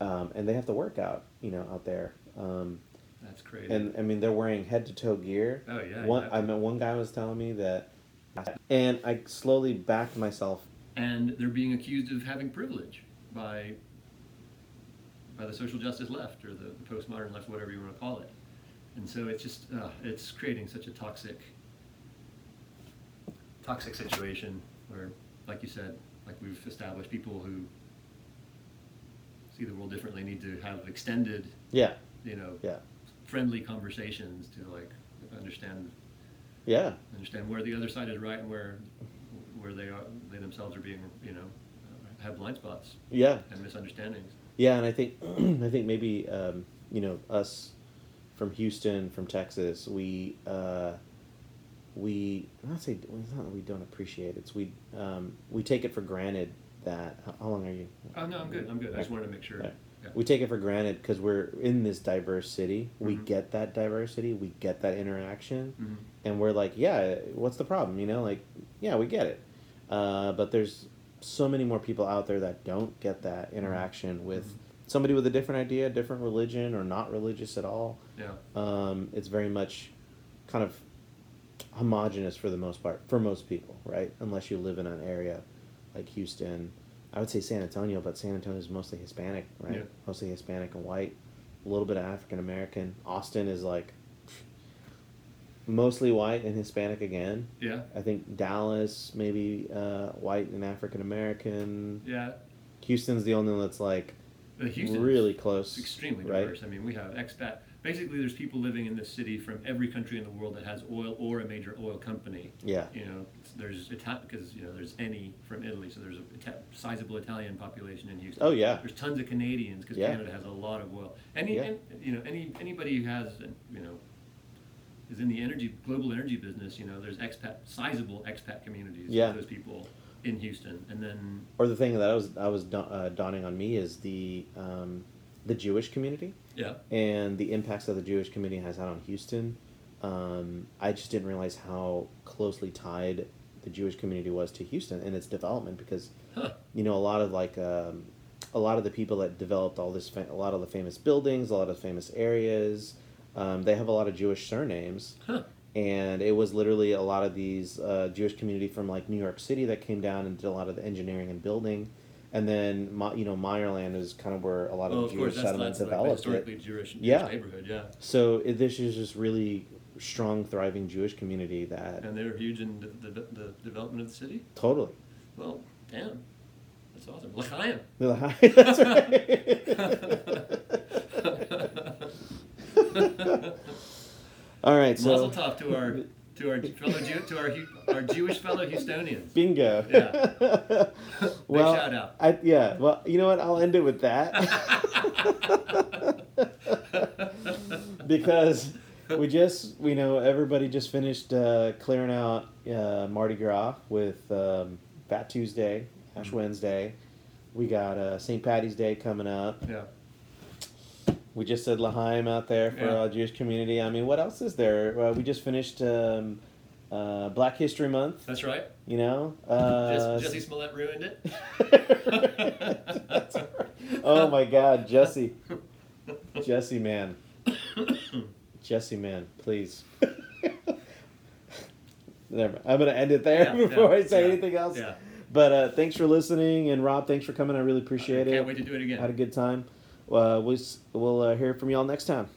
um, and they have to work out, you know, out there. Um, That's crazy. and I mean, they're wearing head to toe gear. Oh, yeah, One, I mean, one guy was telling me that, and I slowly backed myself. and they're being accused of having privilege by by the social justice left or the, the postmodern left, whatever you want to call it. And so it's just uh, it's creating such a toxic toxic situation where, like you said, like we've established, people who see the world differently need to have extended, Yeah, you know, yeah, friendly conversations to like understand yeah. understand where the other side is right and where where they are they themselves are being you know have blind spots Yeah, and misunderstandings. Yeah, and I think I think maybe um, you know us from Houston, from Texas, we uh, we not say well, it's not that we don't appreciate it. It's we um, we take it for granted that how, how long are you? Oh no, I'm good. I'm good. I just wanted to make sure. Right. Yeah. We take it for granted because we're in this diverse city. We Mhm. get that diversity. We get that interaction, Mhm. and we're like, yeah, what's the problem? You know, like, yeah, we get it. Uh, but there's so many more people out there that don't get that interaction with Mhm. somebody with a different idea, different religion, or not religious at all. Yeah. Um, it's very much kind of homogenous for the most part, for most people, right? Unless you live in an area like Houston. I would say San Antonio, but San Antonio is mostly Hispanic, right? Yeah. Mostly Hispanic and white, a little bit of African American. Austin is like mostly white and Hispanic again. Yeah. I think Dallas maybe uh, white and African American. Yeah. Houston's the only one that's like Houston really close, extremely right? diverse. I mean, we have expat. Basically, there's people living in this city from every country in the world that has oil or a major oil company. Yeah. You know, there's because you know there's any from Italy, so there's a sizable Italian population in Houston. Oh, yeah. There's tons of Canadians because Yeah. Canada has a lot of oil. Any, Yeah. and, you know, any anybody who has you know is in the energy global energy business. You know, there's expat sizable expat communities. Yeah. those people in Houston, and then Or the thing that I was I was uh, dawning on me is the um, the Jewish community yeah, and the impacts that the Jewish community has had on Houston. Um, I just didn't realize how closely tied the Jewish community was to Houston and its development because huh. you know a lot of like um, a lot of the people that developed all this fa- a lot of the famous buildings a lot of famous areas um, they have a lot of jewish surnames Huh. and it was literally a lot of these uh, jewish community from like new york city that came down and did a lot of the engineering and building and then you know Meyerland is kind of where a lot of Well, the of course, jewish that's, settlements like developed historically it. Jewish, Jewish Yeah. neighborhood. Yeah, so it, this is just really strong thriving jewish community that and they were huge in the, the, the development of the city. totally Well, damn, that's awesome. L'chaim. that's right all right so Mazel tov to our to our fellow Jew, to our our Jewish fellow Houstonians. Bingo. Yeah. well, shout out. I, yeah. Well, you know what? I'll end it with that because we just, we know, everybody just finished uh, clearing out uh, Mardi Gras with um, Fat Tuesday, Ash Mm-hmm. Wednesday. We got uh, St. Patty's Day coming up. Yeah. We just said L'chaim out there for Yeah. our Jewish community. I mean, what else is there? Uh, we just finished um, uh, Black History Month. That's right. You know, uh, Jesse Smollett ruined it. oh my God, Jesse, Jesse, man, Jesse, man, please. Never. I'm gonna end it there Yeah, before yeah, I say anything else. But uh, thanks for listening, and Rob, thanks for coming. I really appreciate it. Can't it. wait to do it again. Had a good time. Uh, we'll we'll uh, hear from y'all next time.